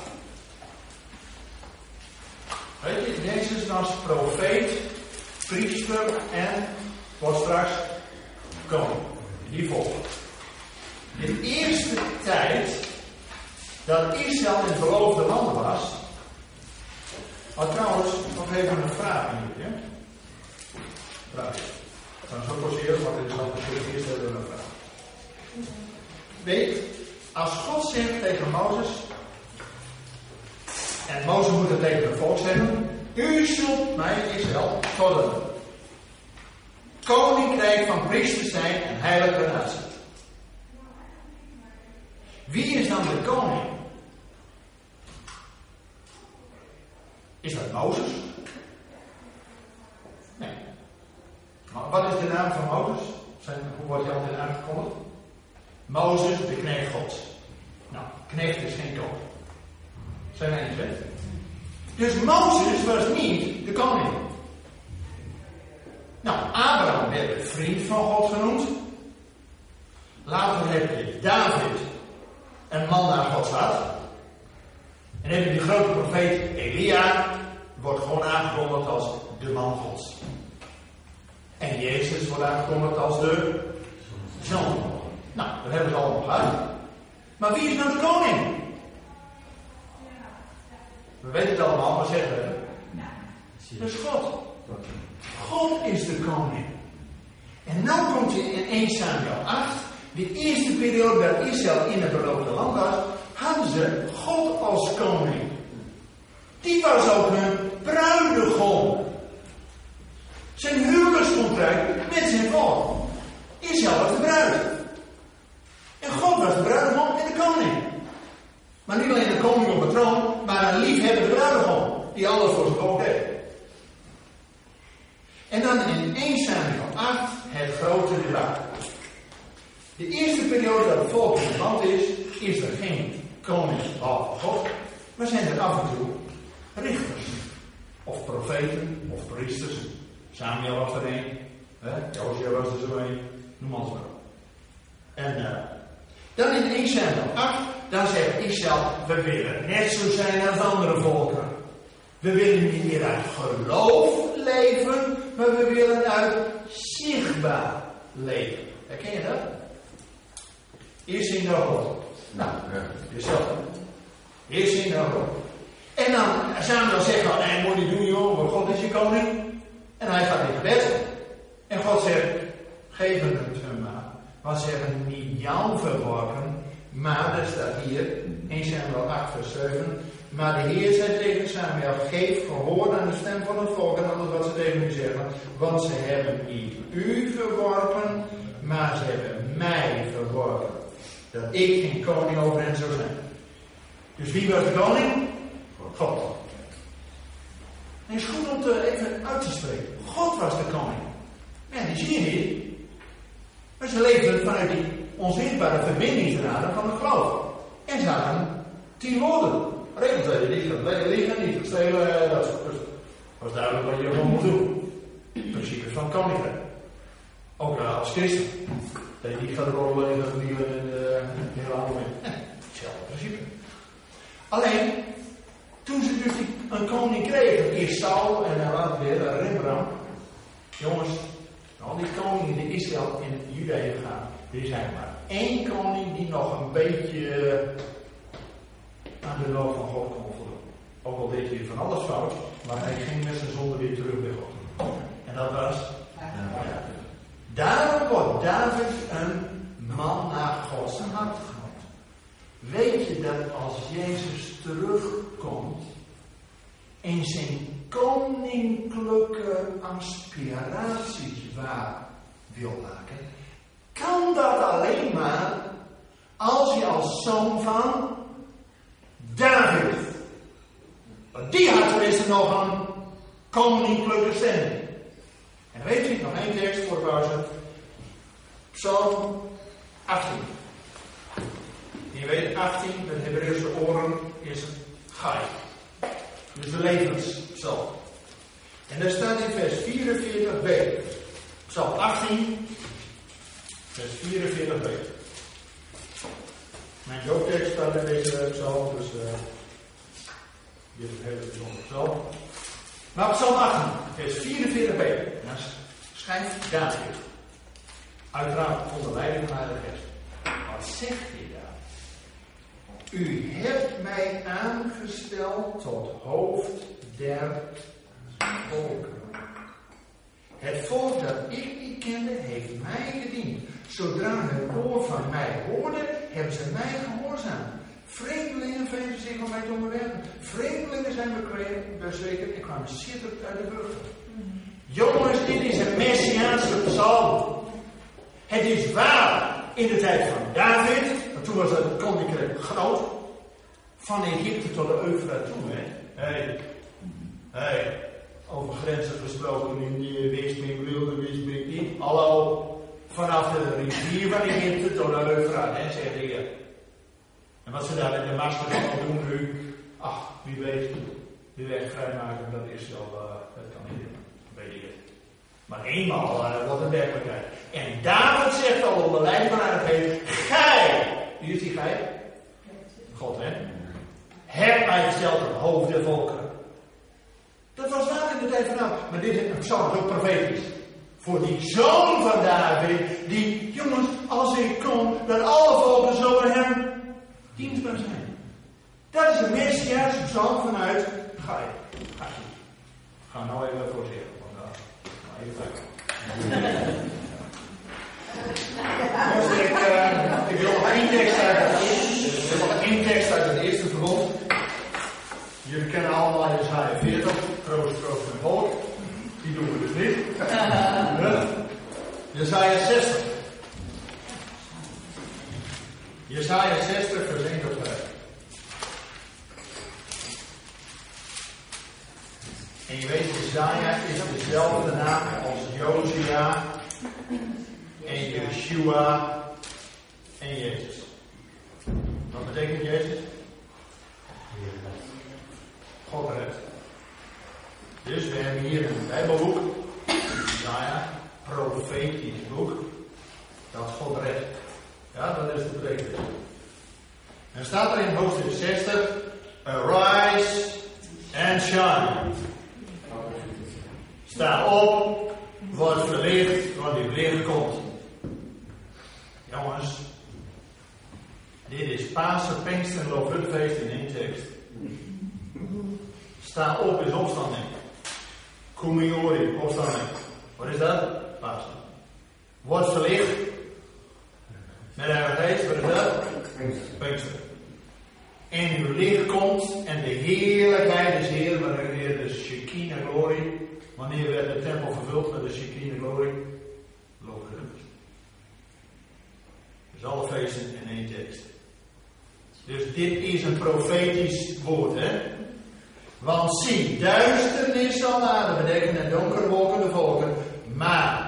Weet je, Jezus als profeet, priester en wordt straks koning. Die volgt. De eerste tijd dat Israël in het beloofde land was. Maar trouwens, nog even een vraag hier. Ja? Vraag. Ga zo poseren, want dit is al de eerste hebben we een vraag. Weet, Als God zegt tegen Mozes, en Mozes moet het tegen het volk zeggen, u zult mij Israël tot een koninkrijk van priesters zijn en heilige natie. Wie is de koning? Is dat Mozes? Nee. Maar wat is de naam van Mozes? Zijn, hoe wordt hij altijd aangekondigd? Mozes, de knecht God. Nou, knecht is geen koning. Zijn wij niet? Dus Mozes was niet de koning. Nou, Abraham werd de vriend van God genoemd. Later heb je David, een man naar Gods hart. En heb je die grote profeet Elia, wordt gewoon aangekondigd als de man Gods. En Jezus wordt aangekondigd als de zoon. Nou, dat hebben ze allemaal gehad. Maar wie is nou de koning? We weten het allemaal, maar zeggen we. Dat is God. God is de koning. En nu komt je in 1 Samuel 8. De eerste periode dat Israël in het beloofde land was, hadden ze God als koning. Die was ook hun bruidegom. Zijn huwelijkscontract met zijn volk. Israël was de bruid. En God was de bruidegom en de koning. Maar niet alleen de koning op de troon, maar een liefhebbende bruidegom. Die alles voor zijn volk deed. En dan in 1 Samuel 8 het grote debat. De eerste periode dat het volk in het land is, is er geen koning behalve God, maar zijn er af en toe richters. Of profeten, of priesters. Samuel was er een, Josia was er zo een, noem maar. En uh, dan in 1 Samuel 8, dan zegt Israël, we willen net zo zijn als andere volken. We willen niet meer uit geloof leven, maar we willen uit zichtbaar leven. Herken je dat? Eerst in de God. Nou, jezelf. Eerst in de God. En dan zegt dan, nee, moet je doen joh, want God is je koning. En hij gaat in gebed. En God zegt, geef het hem maar. Want ze hebben niet jou verworpen, maar er staat hier, 1 Samuel 8 vers 7, maar de Heer zei tegen Samuel, geef gehoor aan de stem van het volk en alles wat ze tegen u zeggen. Want ze hebben niet u verworpen, maar ze hebben mij verworpen. Dat ik geen koning over hen zou zijn. Dus wie was de koning? God. En het is goed om te even uit te spreken. God was de koning. En die zie je niet. Maar ze leefden vanuit die onzichtbare verbindingsraden van het geloof. En ze hadden tien woorden. Regels niet lekker liggen, niet stelen, dat soort dus was duidelijk wat je gewoon moet doen. Principes van koninkrijk. Ook als christen. Je niet gaat rollen in dat en uh, heel Hetzelfde principe. Alleen, toen ze dus een koning kregen, eerst Saul en dan later weer Rembrandt. Jongens, al die koningen die Israël in Juda gaan, er zijn maar één koning die nog een beetje aan de wil van God kon voldoen. Ook al deed hij van alles fout, maar hij ging met zijn zonde weer terug bij God. En dat was. Ja. Daarom wordt David een man naar Gods hart genoemd. Weet je dat als Jezus terugkomt en zijn koninklijke aspiraties waar wil maken, kan dat alleen maar als je als zoon van David. Want die had tenminste nog een koninklijke stemming. Weet je, nog één tekst voor. Psalm 18. Je weet, 18, met Hebreeuwse oren, is Gai. Dus de levenspsalm. En daar staat in vers 44b. Psalm 18, vers 44b. Mijn dooptekst staat in deze psalm, dus uh, dit is een hele psalm. Maar psalm 18, vers 44b. Dan schrijft David. Uiteraard onder leiding van de Geest. Wat zegt hij daar? U hebt mij aangesteld tot hoofd der volken. Het volk dat ik niet kende, heeft mij gediend. Zodra hun oor van mij hoorde, hebben ze mij gehoord. zich om mij te onderwerpen. Vreemdelingen zijn bezweken en kwamen schitterend uit de burger. Jongens, dit is een Messiaanse psalm. Het is waar in de tijd van David, want toen was het koninkrijk groot, van Egypte tot de Eufraat toe. Hè? Hey. Hey. over grenzen gesproken in die Weesming, Wilde, Weesming, niet. Hallo, vanaf de rivier van Egypte tot de Eufraat, hè, zegt de. En wat ze daar in de master van doen nu, ach, wie weet, die weg vrijmaken, dat is wel, uh, dat kan niet, weet ik. Maar eenmaal uh, wordt het werkelijkheid. En David zegt al van het heet, gij, wie is die gij? God, hè? Heb mij gesteld op hoofd der volkeren. Dat was waar in de tijd van David. Maar dit is een psalm, profetisch. Voor die zoon van David, die, jongens, als ik kom, dat alle volken zullen hem dienstbaar zijn. Dat is een messiaanse psalm vanuit Ga je. Ga nou even voor zeggen. Want, uh, even ik, uh, ik wil nog één tekst uit het eerste. Ik wil nog één tekst uit het eerste verbond. Jullie kennen allemaal Jesaja 40, troost, troost en volk. Die doen we dus niet. <laughs> Jesaja 60. Jesaja 60, vers 1 tot 5. En je weet, Jesaja is dezelfde naam als Josia en Yeshua en Jezus. Wat betekent Jezus? God redt. Dus we hebben hier een Bijbelboek, Jesaja, profetisch boek, dat God redt. Ja, dat is de betekenis. En staat er in hoofdstuk 60, Arise and shine. Sta op, word verlicht, want die licht komt. Jongens, dit is Pasen, Pinkster en in één tekst. Sta op is opstanding. Kumiori, opstanding. Wat is dat? Pasen. Word verlicht. Met de Geest, wat is dat? Pinkster. En uw licht komt en de heerlijkheid des Heer, wanneer de Shekinah glorie, wanneer werd de tempel vervuld met de Shekinah glorie? Loofhuttenfeest. Dus alle feesten in één tekst. Dus dit is een profetisch woord, hè? Want zie, duisternis zal bedekken en donkere wolken de volken, maar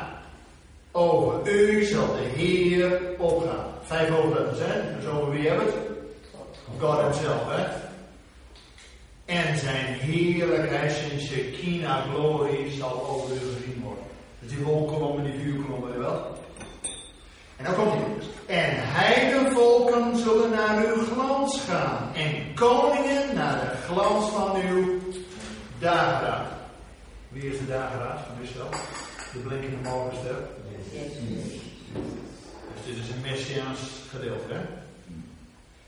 over u zal de Heer opgaan. Vijf hoofdletters, hè? Dus over wie hebben we het? God himself, hè? En zijn heerlijkheid, zijn Shekinah glorie zal over u gezien worden. Dus die wolkolommen, die vuurkolommen, wel? En dan komt hij. En heidenvolken zullen naar uw glans gaan. En koningen naar de glans van uw dageraad. Wie is de dageraad van Israël? De blinkende morgenster. Dus dit is een messiaans gedeelte, hè?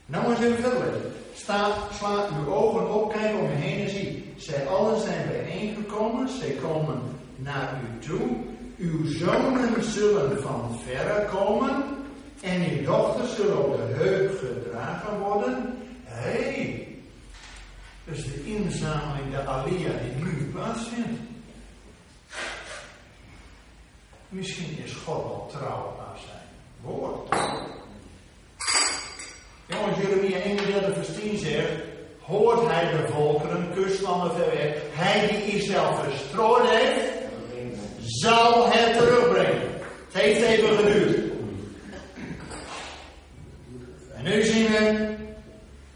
Nou eens even verder. Sta, sla uw ogen op, kijk om je heen en zie. Zij allen zijn bijeengekomen, zij komen naar u toe. Uw zonen zullen van verre komen en uw dochters zullen op de heup gedragen worden. Hé, hey, dus de inzameling, de alia die nu plaatsvindt. Misschien is God wel trouw aan zijn woord. Jongens, Jeremia 31 vers 10 zegt, hoort hij de volkeren, kustlanden ver weg, hij die Israël verstrooid heeft, zal het terugbrengen. Het heeft even geduurd. En nu zien we,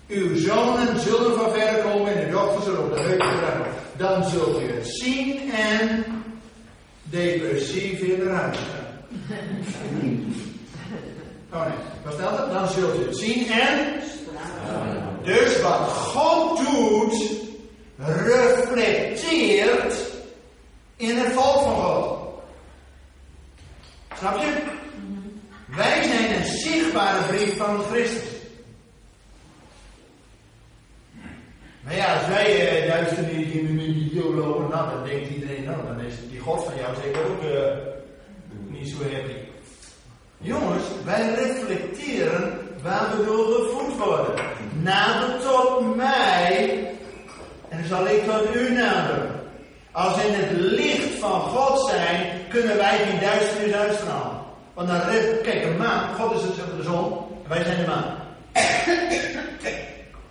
uw zonen zullen van verre komen en uw dochters zullen op de heup gedragen. Dan zult u het zien en depressief in de ruimte Oh nee, wat stelt het? Dan zult u het zien en. Dus wat God doet, reflecteert in het volk van God. Snap je? Wij zijn een zichtbare brief van Christus. Maar ja, als wij uh, duister niet in de deel lopen, nou, dan denkt iedereen, nou, dan is die God van jou zeker ook uh, niet zo happy. Jongens, wij reflecteren waar we door gevoed worden. Nader tot mij. zal ik tot u naderen. Als in het licht van God zijn, kunnen wij geen duisternis uitstralen. Want dan, kijk, een maan, God is het, de zon, en wij zijn de maan.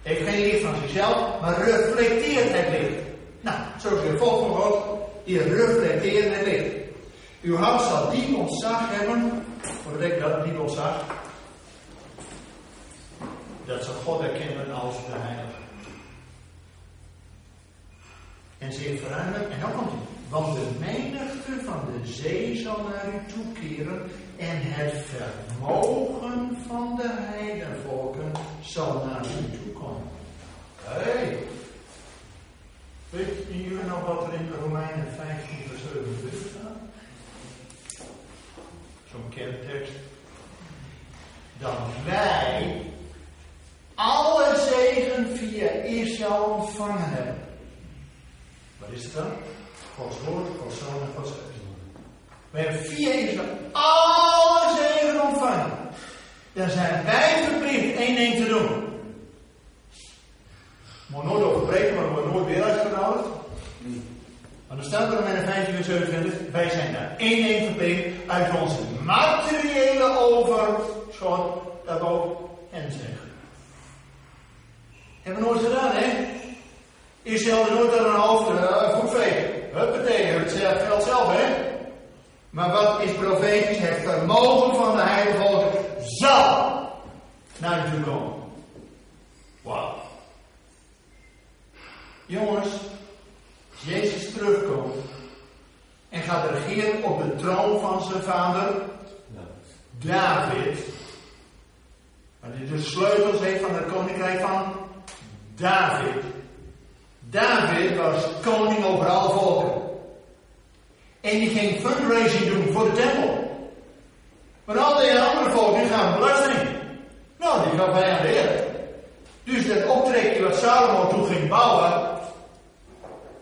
Heeft geen licht van zichzelf, maar reflecteert het licht. Nou, zo is het volk van God, die reflecteren het licht. Uw hart zal diep ontzag hebben. Wat betekent dat, diep ontzag? Dat ze God erkennen als de Heilige. En zich verruimen, en dan komt hij. Want de menigte van de zee zal naar u toekeren en het vermogen van de heidenvolken zal naar u toekomen. Hé! Hey. Weet jullie nog wat er in Romeinen 15 vers 27 staat? Zo'n kerntekst. Dat wij alle zegen via Israël ontvangen hebben. Wat is het dan? Gods woord, Gods zoon en Gods geest. We hebben via Israël alle zegen ontvangen. Dan zijn wij verplicht één ding te doen. Moet nooit overbreken, maar wordt nooit weer uitgenodigd. Maar dan staat er in mijn 15 en 27, wij zijn daar één ding verplicht uit onze materiële overschot, dat ook en zeggen. Hebben we nooit gedaan, hè? Israël er nooit aan een hoofd uh, voetvegen. Huppatee, het geldt zelf, hè? Maar wat is profetisch? Het vermogen van de heilige volken zal naar u toe. Wauw. Jongens, Jezus terugkomt en gaat regeren op de troon van zijn vader David, waar hij de sleutels heeft van het koninkrijk van David. David was koning over alle volken. En die ging fundraising doen voor de tempel. Maar al die andere volken gaan belasting. Nou, die gaf hij aan de Heer. Dus dat optrekje wat Salomo toen ging bouwen,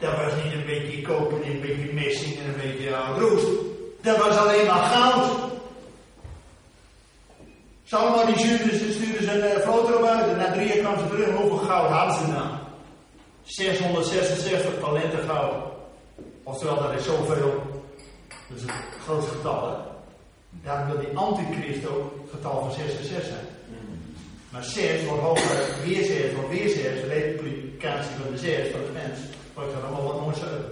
dat was niet een beetje koper, een beetje messing en een beetje roest. Dat was alleen maar goud. Salomo die stuurde, stuurde zijn uh, vloot erop uit en na drie jaar kwam ze terug. Hoeveel goud hadden ze nou? 666 talenten goud. Oftewel, dat is zoveel. Dat is een groot getal, hè? Daarom wil die antichrist ook het getal van 66 zijn. Maar 6 wordt hoger, weer 6 wordt weer 6, de replicatie van de 6 van de mens, wordt er allemaal wat moois uit.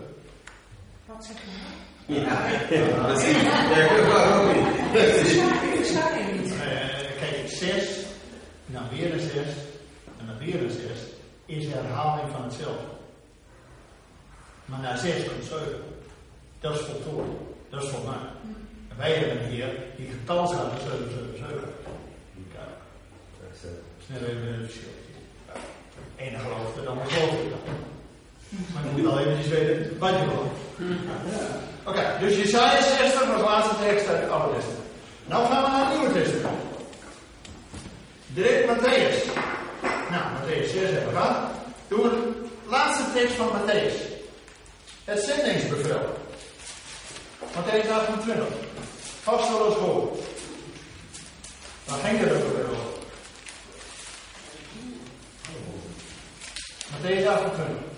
Wat zeg je nou? Ja, dat zie je. Ja, niet? Ik sta er niet. Uh, kijk, 6, en dan weer een 6, en dan weer een 6, is de herhaling van hetzelfde. Maar na 6 komt 7. Dat is voltooid. Dat is volmaakt. En wij hebben hier die getalsraad 777. Kijk. Snel even een verschil. Ene gelooft het, dan gelooft het dan. Maar je moet wel eventjes weten wat je gelooft. Oké, okay, dus Jesaja 60 was de laatste tekst uit het Oude Testament. Nou gaan we naar het Nieuwe Testament. Direct Matthäus. Nou, Matthäus 6 hebben we gehad. Doen we de laatste tekst van Matthäus. Het zendingsbevel. Matthäus 28. Vast wel eens gehoord. Waar ging het over? Matthäus 28.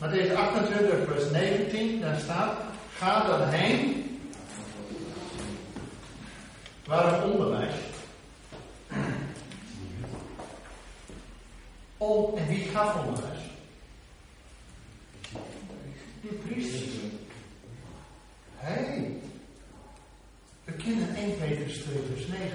Matthäus 28, vers 19, daar staat: Ga dan heen. Waarom onderwijs? Om, en wie gaf onderwijs? De priesters. Hé, hey, we kennen 1 Petrus 2 vers 9.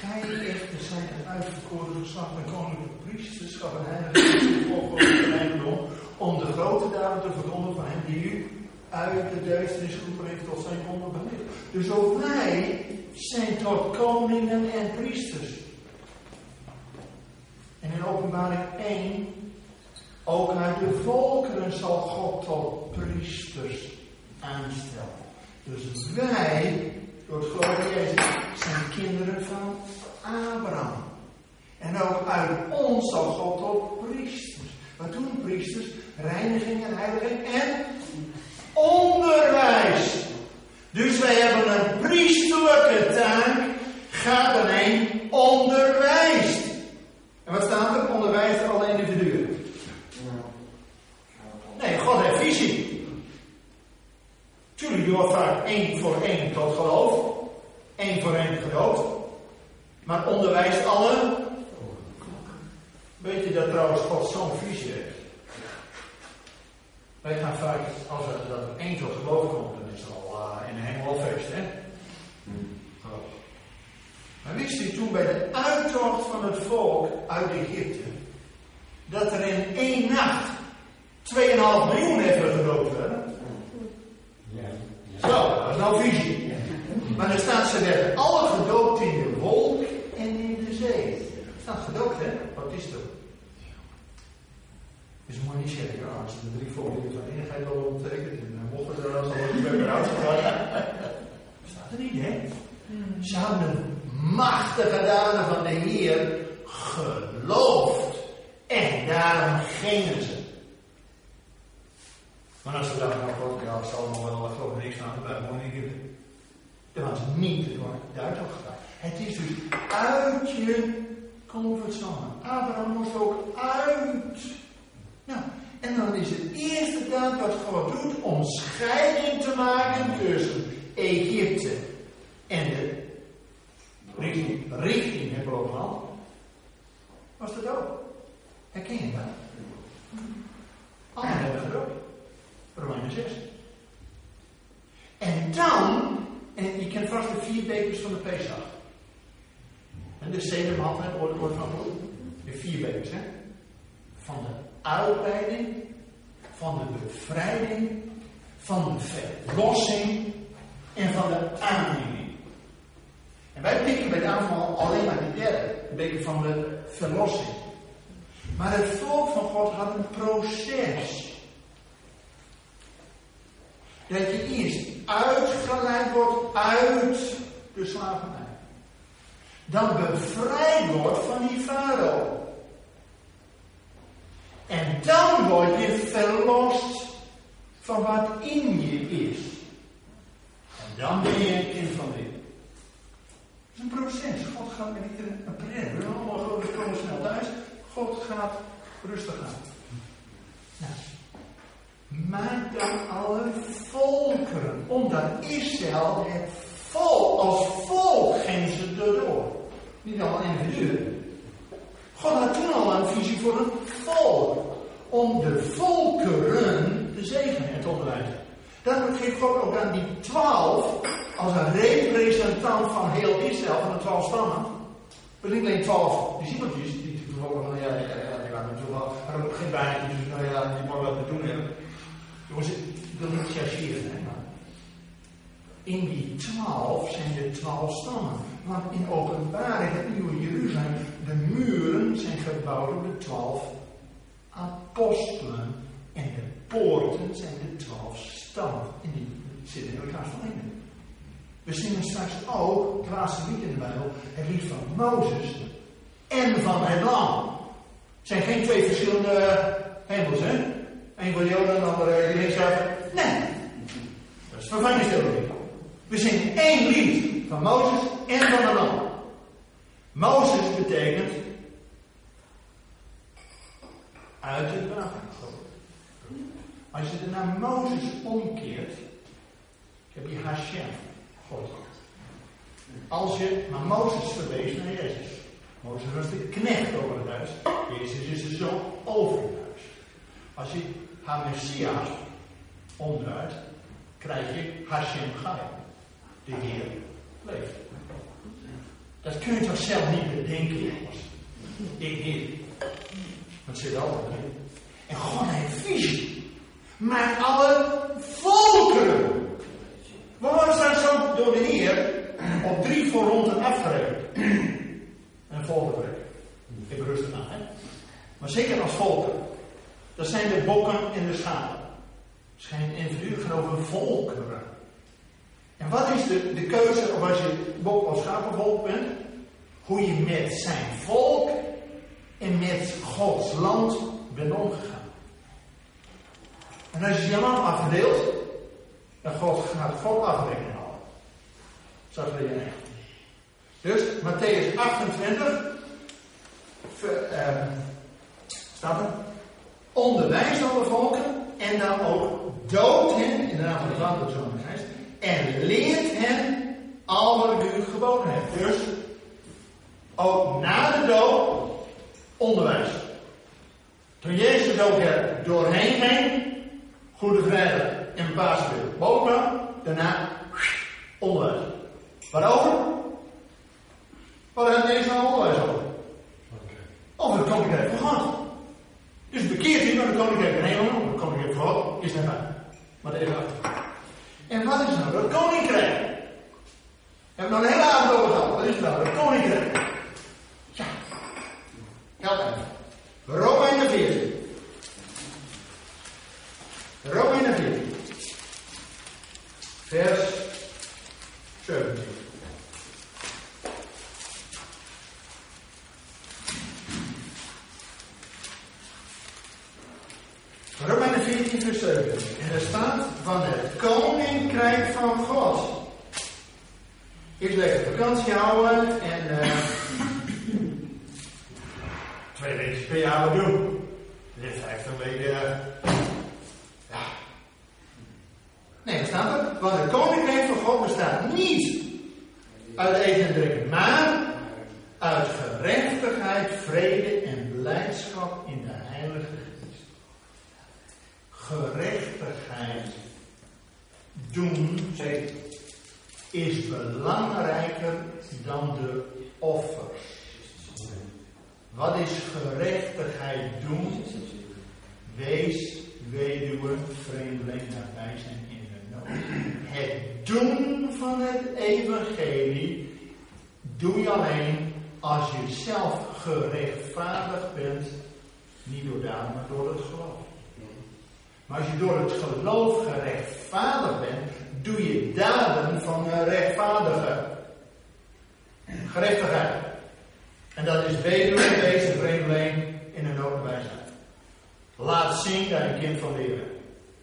Gij echter zijt een uitverkoren geslacht en koninklijke priesterschap en heilige volk de eigendom, om de grote daden te verkondigen van hem die u uit de duisternis geroepen heeft tot zijn onderbelicht. Dus ook wij zijn tot koningen en priesters. En in openbaring 1, ook uit de volkeren zal God tot priesters aanstellen. Dus wij, door het geloof Jezus, zijn kinderen van Abraham. En ook uit ons zal God tot priesters. Wat doen priesters? Reiniging en heiliging en onderwijs. Dus wij hebben een priesterlijke taak. gaat erheen, onderwijst. En wat staat er? Onderwijst alle individuen. Nee, God heeft visie. Tuurlijk, je wordt vaak één voor één tot geloof. één voor één gedoopt. Maar onderwijst alle. Weet je dat trouwens God zo'n visie heeft? Wij gaan vaak, als er, dat één tot geloof komt, dan is het al uh, in de hemel feest, hè? Oh. Maar wist u toen bij de uittocht van het volk uit Egypte, dat er in één nacht 2,5 miljoen even gedoopt werden? Zo, dat is nou visie. Maar er staat, ze werden alle gedoopt in de wolk en in de zee. Staat gedoopt, hè? Wat is dat? Dus je moet niet zeggen, ja, als de drie voorbeelden van eenheid al betekent, dan mochten er als al niet meer uitgebracht. Dat staat er niet, hè? Ze hadden machtige daden van de Heer geloofd. En daarom gingen ze. Maar als ze dachten, nou God, ja, het zal nog wel, ik geloof niks aan, de Bijbel niet geven. Dan was het niet door Duitsland gegaan. Het is dus uit je comfortzone. Abraham moest ook uit. En dan is het eerste daad wat God doet om scheiding te maken tussen Egypte en de richting, richting het land. Was dat ook? Herken je dat? Allemaal hebben gedoopt. Romeinen 6. En dan, en je kent vast de vier bekers van de Pesach. En de Sedemhand, hè, ooit van gehoord. De vier bekers, hè. Van de uitleiding, van de bevrijding, van de verlossing en van de aanneming. En wij pikken bij de aanval alleen maar die derde, een beetje van de verlossing. Maar het volk van God had een proces. Dat je eerst uitgeleid wordt uit de slavernij. Dan bevrijd wordt van die farao. En dan word je verlost van wat in je is. En dan ben je een kind van dit. Het is een proces. God gaat met iedereen een prayer. We allemaal komen snel thuis. God gaat rustig aan. Nou, maak dan alle volkeren. Omdat Israël het volk, als volk ging ze erdoor. Niet allemaal individuen. God had toen al een visie voor een volk. Om de volkeren te zegenen en te onderwijzen. Daarom geeft God ook aan die twaalf als een representant van heel Israël, van de twaalf stammen. We niet alleen twaalf discipeltjes die toevallig van ja, ja, ja, natuurlijk wel, maar ook geen bijna, dus nou ja, die mogen wat te doen hebben. Jongens, ik wil niet chargeren, hè, maar in die twaalf zijn de twaalf stammen. Want in openbaring, het nieuwe Jeruzalem, de muren zijn gebouwd door de twaalf apostelen. En de poorten zijn de twaalf stammen. En die zitten in elkaar verlengd. We zingen straks ook, het laatste lied in de Bijbel, het lied van Mozes en van het Lam. Het zijn geen twee verschillende hemels, hè? Eén voor Joden en de andere die zegt, nee. Dat is vervangingstheorie. We zingen één lied van Mozes en van het Lam. Mozes betekent uit het water Als je er naar Mozes omkeert, heb je Hashem, God. Als je maar Mozes verwees naar Jezus. Mozes was de knecht over het huis. Jezus is de zoon over het huis. Als je haar Messias omdraait, krijg je Hashem Gai. De Heer leeft. Dat kun je toch zelf niet bedenken, jongens. Ik niet. Dat zit altijd in. En God heeft visie. Maar alle volkeren. We worden ook door de Heer op drie voorronden afgerekend. En volgende Ik rustig aan, hè. Maar zeker als volken. Dat zijn de bokken en de schapen. Het schijnt individu over volkeren. En wat is de, de keuze, of als je bok of schapenvolk bent? Hoe je met zijn volk en met Gods land bent omgegaan. En als je je land afgedeeld, dan God, gaat God afrekenen al. Zoals we je echt. Dus Matthäus 28, ver, eh, staat er, onderwijs alle volken en dan ook dood in de naam van de Vader, de Zoon en leert hen al wat u geboden heb. Dus ook na de dood onderwijs. Toen Jezus ook er doorheen ging, Goede Vrijdag en Paasweer boven daarna onderwijs. Waarover? Waar hebben we deze onderwijs over? Over het koninkrijk van God. Dus bekeert u naar het koninkrijk van hemel, het koninkrijk van God is nabij. Maar even achter. En wat is nou dat koninkrijk? We hebben nog een hele avond over gehad. Wat is nou dat koninkrijk? Ja. Help even. Romeinen 14. Romeinen 14. Vers 17. Romeinen 14, vers 17. En er staat van het koninkrijk van God. Ik lekker vakantie houden en uh, twee weken per jaar wat doen. Dit 50 weken. Uh, ja. Nee, er staat er. Want het koninkrijk van God bestaat niet uit eten en drinken, maar uit gerechtigheid, vrede en blijdschap in de Heilige Geest. Gerechtigheid doen, zeg is belangrijker dan de offers. Wat is gerechtigheid doen? Wees weduwe, vreemdeling, nabij zijn in de nood. Het doen van het evangelie doe je alleen als je zelf gerechtvaardigd bent, niet door daden, maar door het geloof. Maar als je door het geloof gerechtvaardigd bent, doe je daden van een rechtvaardige. Gerechtigheid. En dat is weduwe, wezen, vreemdeling in een zijn. Laat zien dat een kind van bent.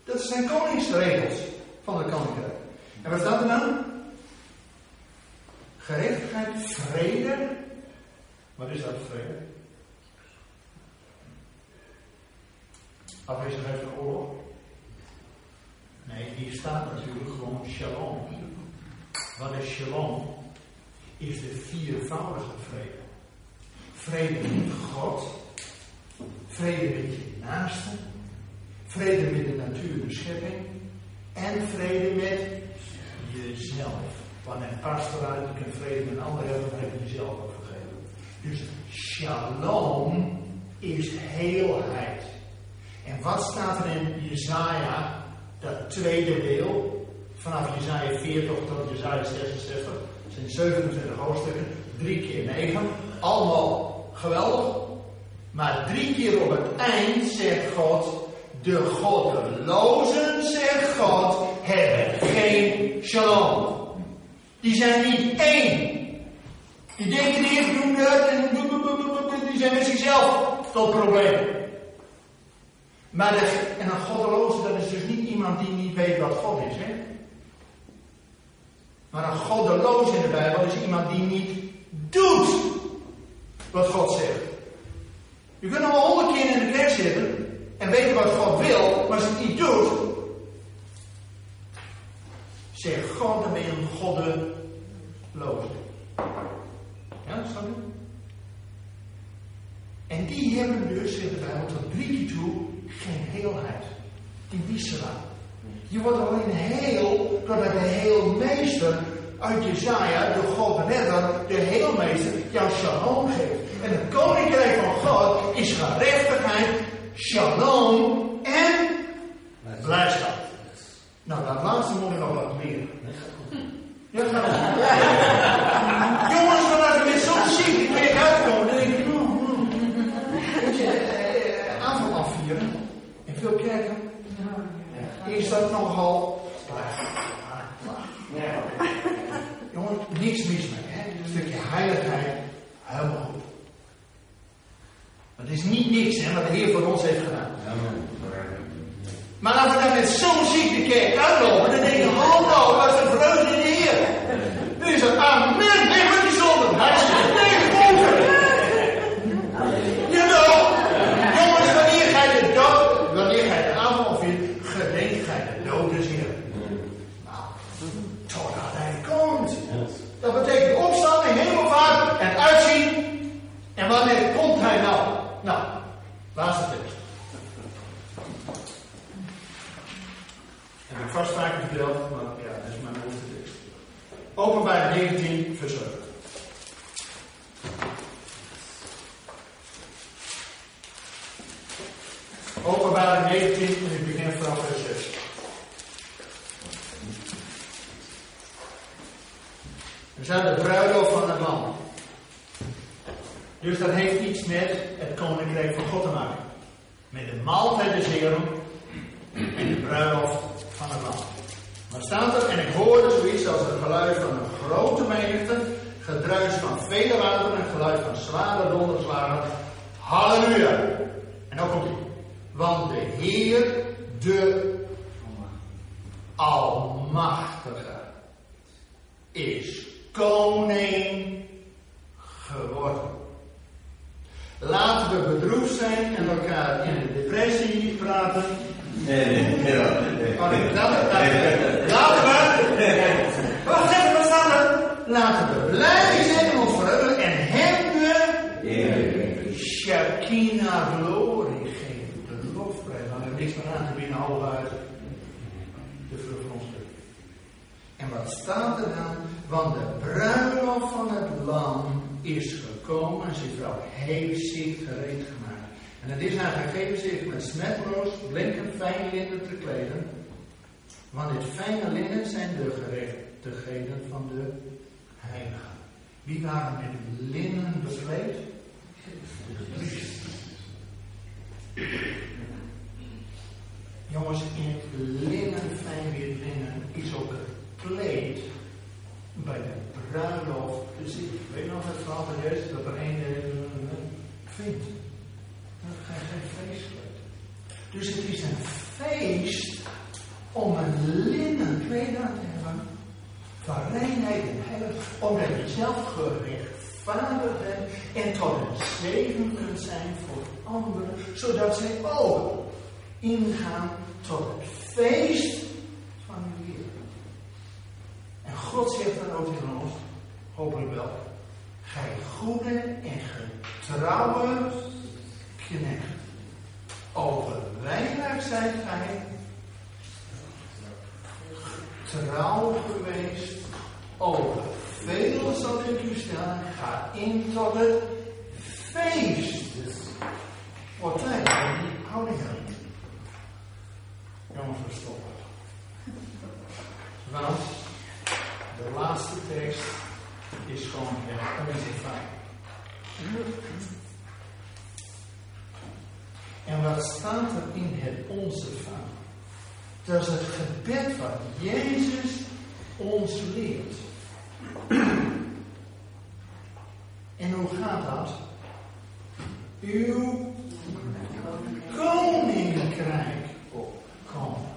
Dat zijn koningsregels van de koninkrijk. En wat staat er dan? Gerechtigheid, vrede. Wat is dat vrede? Afwezigheid van oorlog. Nee, hier staat natuurlijk gewoon shalom. Wat is shalom? Is de viervoudige vrede. Vrede met God. Vrede met je naaste. Vrede met de natuur, schepping. En vrede met jezelf. Wanneer past eruit, je kunt vrede met anderen hebben, dan heb je jezelf ook vergeven. Dus shalom is heelheid. En wat staat er in Jezaja? dat tweede deel, vanaf Jezaja 40 tot Jezaja 66, dat zijn 27 hoofdstukken, 3 keer 9, allemaal geweldig. Maar drie keer op het eind zegt God, de goddelozen, zegt God, hebben geen shalom. Die zijn niet één. Die denken eerst doen dat en die zijn met zichzelf tot probleem. Maar en een goddeloze, dat is dus niet iemand die niet weet wat God is. Hè? Maar een goddeloze in de Bijbel is iemand die niet doet wat God zegt. Je kunt nog wel honderd keer in de kerk zitten en weten wat God wil, maar als je het niet doet, zegt God, je een goddeloze. Ja, snap je? En die hebben dus, de Bijbel, tot drie keer toe geen heelheid. Die wisselen. Je wordt alleen heel doordat de heelmeester uit Jezaja, de God redder, de heelmeester, jouw shalom geeft. En het koninkrijk van God is gerechtigheid, shalom en blijdschap. Nou, dat laatste moet ik nog wat meer. Ja, <laughs> het. Jongens, vanuit de met zo'n ziek, ik ben uitkomen, dan denk ik, moet je eh, avond afvieren. In veel kerken is dat nogal. Jongen, niks mis mee, hè? Een stukje heiligheid, helemaal goed. Maar het is niet niks, hè, wat de Heer voor ons heeft gedaan. Maar als we dan met zo'n ziekte Jongens, in het linnen, fijn wit linnen, is ook het kleed bij de bruiloft te zien. Weet nog het verhaal van Jezus dat er een uh, vindt? Dat is geen feestkleed. Dus het is een feest om een linnen kleed aan te hebben. Van reinheid en heilig. Omdat je zelf en tot een zegen kunt zijn voor anderen. Zodat zij ook ingaan tot het feest van uw Heer. En God zegt dan ook tegen ons, hopelijk wel, gij goede en getrouwe knecht. Over weinig zijt gij trouw geweest. Over veel zal ik u stellen. Ga in tot het feest. Wordt tijd om die houding hebben. Jongens, we stoppen. Want de laatste tekst is gewoon het onze fijn. En wat staat er in het onze vader? Dat is het gebed wat Jezus ons leert. <clears throat> En hoe gaat dat? Uw koninkrijk opkomen.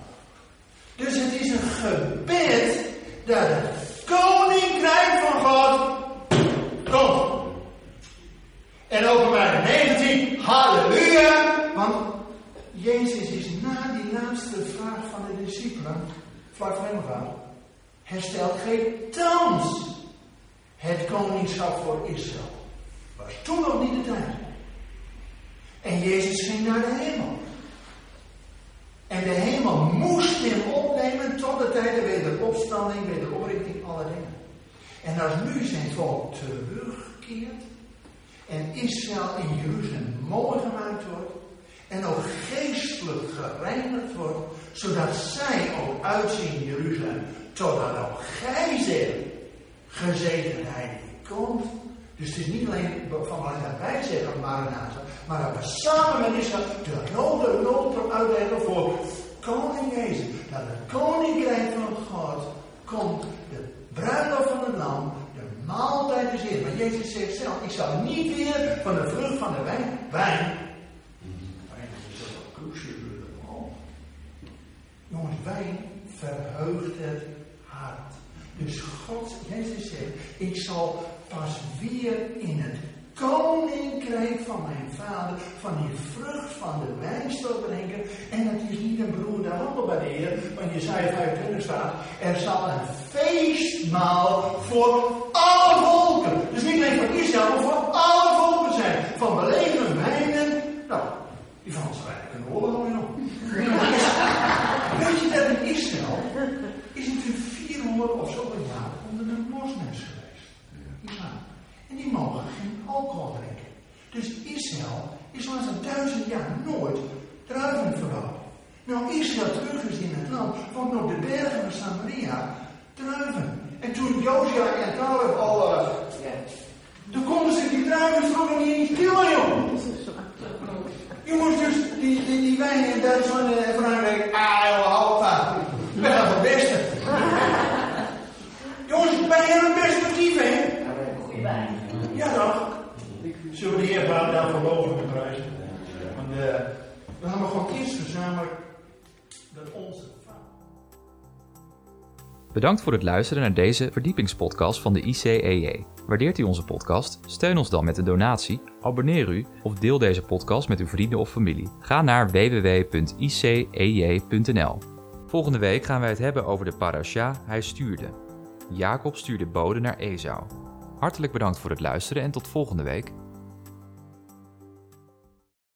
Dus het is een gebed dat het koninkrijk van God komt. En openbaring 19, halleluja. Want Jezus is na die laatste vraag van de discipelen, vlak voor hem herstelt geen thans het koningschap voor Israël. Was toen nog niet de tijd. En Jezus ging naar de hemel. En de hemel moest hem opnemen tot de tijd de wederopstanding, wederoprichting, alle dingen. En als nu zijn volk terugkeert en Israël in Jeruzalem mooi gemaakt wordt en ook geestelijk gereinigd wordt, zodat zij ook uitzien in Jeruzalem, totdat ook gij zegt, gezegenheid komt. Dus het is niet alleen van wat wij zeggen, Maranatha, maar dat we samen met Israël de rode loper uitleggen voor koning Jezus. Dat het koninkrijk van God komt, de bruiloft van het lam, de maaltijd is Heer. Maar Jezus zegt zelf, ik zal niet weer van de vrucht van de wijn, wijn, wijn crucial, Jongens, wijn verheugt het hart. Dus God, Jezus zegt, ik zal pas weer in het koninkrijk van mijn vader van die vrucht van de wijnstok brengen. En dat is niet een broer daaronder bij de Heer, want Jezaja de staat, er zal een feestmaal voor alle volken. Dus niet alleen voor Israël, maar voor alle volken zijn. Van beleven, wijnen, nou, die Fransen wijnen kunnen rollen nog. <laughs> 400 of zoveel jaar onder de moslims geweest. Ja. En die mogen geen alcohol drinken. Dus Israël is al een duizend jaar nooit druiven verbouwd. Nou, Israël terug is in het land, want op de bergen van Samaria druiven. En toen Josia en Caleb al. Eh, toen konden ze die druiven vroeger niet eens joh. joh. Jongens, dus die, die, die wijn in Duitsland en Frankrijk, ah, joh, halta. Het beste. Jongens, wij hebben een perspectief, hè? Ja, toch? Zullen we de Heer daarvoor boven de prijzen? Want uh, we hebben gewoon iets gezamenlijk dat onze Bedankt voor het luisteren naar deze verdiepingspodcast van de ICEJ. Waardeert u onze podcast? Steun ons dan met een donatie, abonneer u of deel deze podcast met uw vrienden of familie. Ga naar www.icej.nl. Volgende week gaan wij het hebben over de parasha Hij stuurde. Jacob stuurde boden naar Esau. Hartelijk bedankt voor het luisteren en tot volgende week.